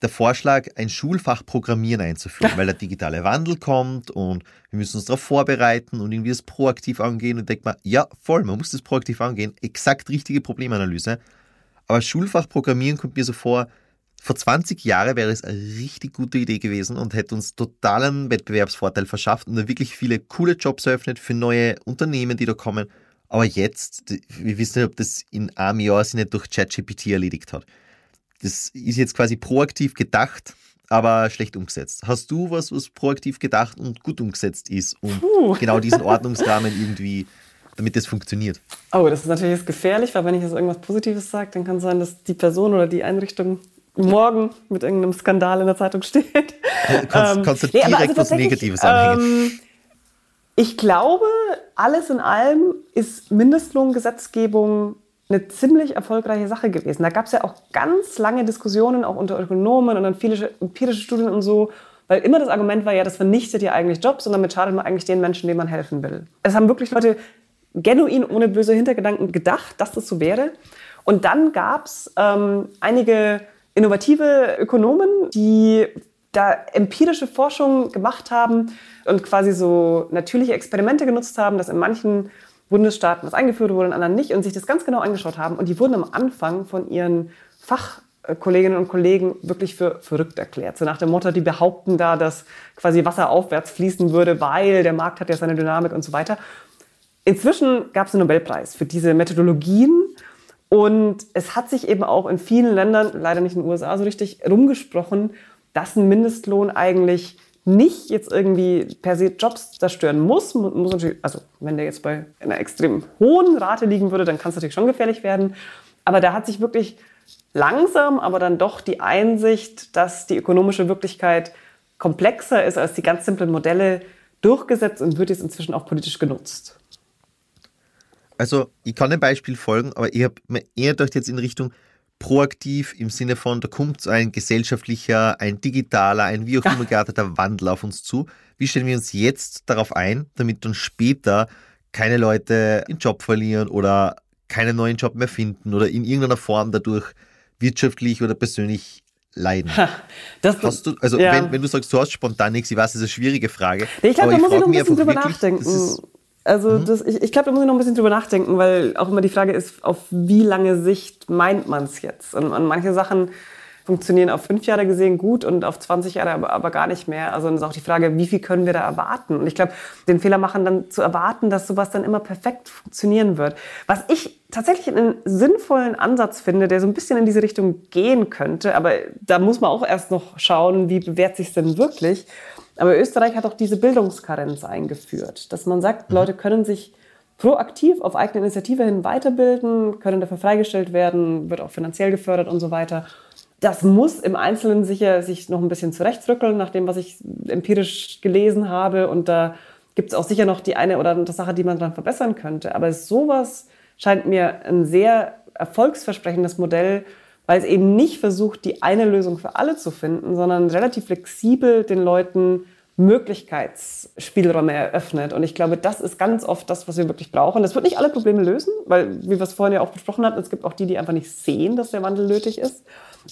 der Vorschlag, ein Schulfach Programmieren einzuführen, <laughs> weil der digitale Wandel kommt und wir müssen uns darauf vorbereiten und irgendwie das proaktiv angehen und denkt man, ja, voll, man muss das proaktiv angehen, exakt richtige Problemanalyse. Aber Schulfach Programmieren kommt mir so vor, vor 20 Jahren wäre es eine richtig gute Idee gewesen und hätte uns totalen Wettbewerbsvorteil verschafft und wirklich viele coole Jobs eröffnet für neue Unternehmen, die da kommen. Aber jetzt, wir wissen nicht, ob das in einem Jahr sich nicht durch ChatGPT erledigt hat. Das ist jetzt quasi proaktiv gedacht, aber schlecht umgesetzt. Hast du was, was proaktiv gedacht und gut umgesetzt ist, um Puh. genau diesen <laughs> Ordnungsrahmen irgendwie, damit das funktioniert? Oh, das ist natürlich gefährlich, weil wenn ich jetzt irgendwas Positives sage, dann kann es sein, dass die Person oder die Einrichtung morgen mit irgendeinem Skandal in der Zeitung steht. Du kannst, ähm, kannst du direkt nee, also was Negatives anhängen. Ähm, ich glaube, alles in allem ist Mindestlohngesetzgebung eine ziemlich erfolgreiche Sache gewesen. Da gab es ja auch ganz lange Diskussionen, auch unter Ökonomen und dann viele empirische Studien und so, weil immer das Argument war ja, das vernichtet ja eigentlich Jobs und damit schadet man eigentlich den Menschen, denen man helfen will. Es haben wirklich Leute genuin ohne böse Hintergedanken gedacht, dass das so wäre. Und dann gab es ähm, einige innovative Ökonomen, die da empirische Forschung gemacht haben und quasi so natürliche Experimente genutzt haben, dass in manchen Bundesstaaten was eingeführt wurde, in anderen nicht und sich das ganz genau angeschaut haben. Und die wurden am Anfang von ihren Fachkolleginnen und Kollegen wirklich für verrückt erklärt. So nach dem Motto, die behaupten da, dass quasi Wasser aufwärts fließen würde, weil der Markt hat ja seine Dynamik und so weiter. Inzwischen gab es einen Nobelpreis für diese Methodologien und es hat sich eben auch in vielen Ländern, leider nicht in den USA so richtig, rumgesprochen, dass ein Mindestlohn eigentlich nicht jetzt irgendwie per se Jobs zerstören muss. muss natürlich, also wenn der jetzt bei einer extrem hohen Rate liegen würde, dann kann es natürlich schon gefährlich werden. Aber da hat sich wirklich langsam, aber dann doch die Einsicht, dass die ökonomische Wirklichkeit komplexer ist als die ganz simplen Modelle durchgesetzt und wird jetzt inzwischen auch politisch genutzt. Also ich kann dem Beispiel folgen, aber ich habe mir eher gedacht jetzt in Richtung proaktiv im Sinne von, da kommt so ein gesellschaftlicher, ein digitaler, ein wie auch immer gearteter Wandel auf uns zu. Wie stellen wir uns jetzt darauf ein, damit dann später keine Leute den Job verlieren oder keinen neuen Job mehr finden oder in irgendeiner Form dadurch wirtschaftlich oder persönlich leiden. Das, hast du, also ja. wenn, wenn, du sagst, du hast spontan nichts, ich weiß, das ist eine schwierige Frage. Ich glaube, da muss ich noch ein bisschen drüber wirklich, nachdenken. Also mhm. das, ich, ich glaube, da muss ich noch ein bisschen drüber nachdenken, weil auch immer die Frage ist, auf wie lange Sicht meint man es jetzt? Und, und, manche Sachen funktionieren auf fünf Jahre gesehen gut und auf 20 Jahre aber, aber gar nicht mehr. Also dann ist auch die Frage, wie viel können wir da erwarten? Und ich glaube, den Fehler machen dann zu erwarten, dass sowas dann immer perfekt funktionieren wird. Was ich tatsächlich einen sinnvollen Ansatz finde, der so ein bisschen in diese Richtung gehen könnte, aber da muss man auch erst noch schauen, wie bewährt sich denn wirklich aber Österreich hat auch diese Bildungskarenz eingeführt, dass man sagt, mhm. Leute können sich proaktiv auf eigene Initiative hin weiterbilden, können dafür freigestellt werden, wird auch finanziell gefördert und so weiter. Das muss im Einzelnen sicher sich noch ein bisschen zurechtrückeln, nach dem, was ich empirisch gelesen habe. Und da gibt es auch sicher noch die eine oder andere Sache, die man dann verbessern könnte. Aber sowas scheint mir ein sehr erfolgsversprechendes Modell, weil es eben nicht versucht, die eine Lösung für alle zu finden, sondern relativ flexibel den Leuten Möglichkeitsspielräume eröffnet. Und ich glaube, das ist ganz oft das, was wir wirklich brauchen. Das wird nicht alle Probleme lösen, weil, wie wir es vorhin ja auch besprochen hatten, es gibt auch die, die einfach nicht sehen, dass der Wandel nötig ist.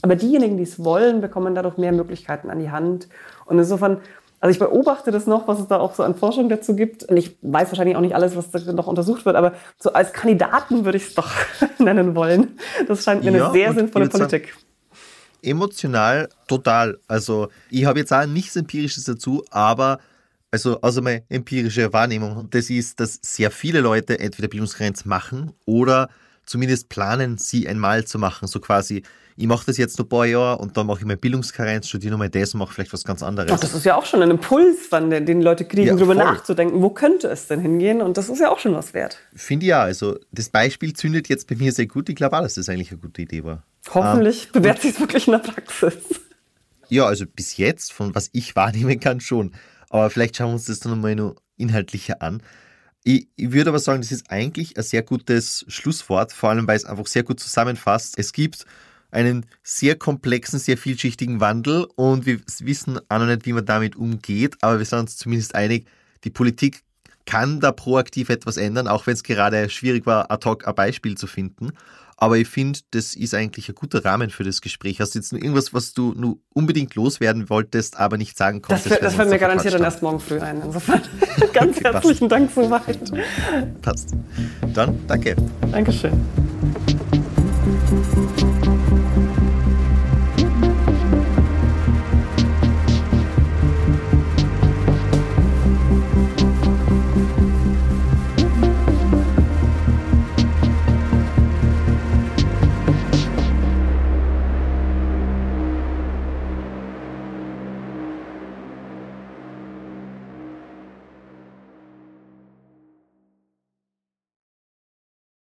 Aber diejenigen, die es wollen, bekommen dadurch mehr Möglichkeiten an die Hand. Und insofern also ich beobachte das noch, was es da auch so an Forschung dazu gibt. Und ich weiß wahrscheinlich auch nicht alles, was da noch untersucht wird, aber so als Kandidaten würde ich es doch <laughs> nennen wollen. Das scheint mir ja, eine sehr sinnvolle Politik. Emotional total. Also ich habe jetzt auch nichts Empirisches dazu, aber also außer meine empirische Wahrnehmung, das ist, dass sehr viele Leute entweder Bildungsgrenz machen oder zumindest planen, sie einmal zu machen. So quasi, ich mache das jetzt noch ein paar Jahre und dann mache ich mein Bildungskarenz, studiere nochmal das und mache vielleicht was ganz anderes. Ach, das ist ja auch schon ein Impuls, wann den Leute kriegen, Ja, darüber voll. nachzudenken, wo könnte es denn hingehen? Und das ist ja auch schon was wert. Finde ich ja. Also das Beispiel zündet jetzt bei mir sehr gut. Ich glaube auch, dass das eigentlich eine gute Idee war. Hoffentlich bewährt sich es wirklich in der Praxis. Ja, also bis jetzt, von was ich wahrnehmen kann, schon. Aber vielleicht schauen wir uns das dann nochmal noch inhaltlicher an. Ich, ich würde aber sagen, das ist eigentlich ein sehr gutes Schlusswort, vor allem weil es einfach sehr gut zusammenfasst. Es gibt einen sehr komplexen, sehr vielschichtigen Wandel und wir wissen auch noch nicht, wie man damit umgeht, aber wir sind uns zumindest einig, die Politik kann da proaktiv etwas ändern, auch wenn es gerade schwierig war, ad hoc ein Beispiel zu finden. Aber ich finde, das ist eigentlich ein guter Rahmen für das Gespräch. Hast du jetzt noch irgendwas, was du nur unbedingt loswerden wolltest, aber nicht sagen Das, konntest? das wir fällt mir garantiert dann erst morgen früh ein. Insofern <laughs> <laughs> ganz Okay, herzlichen Dank soweit. Passt. Dann danke. Dankeschön.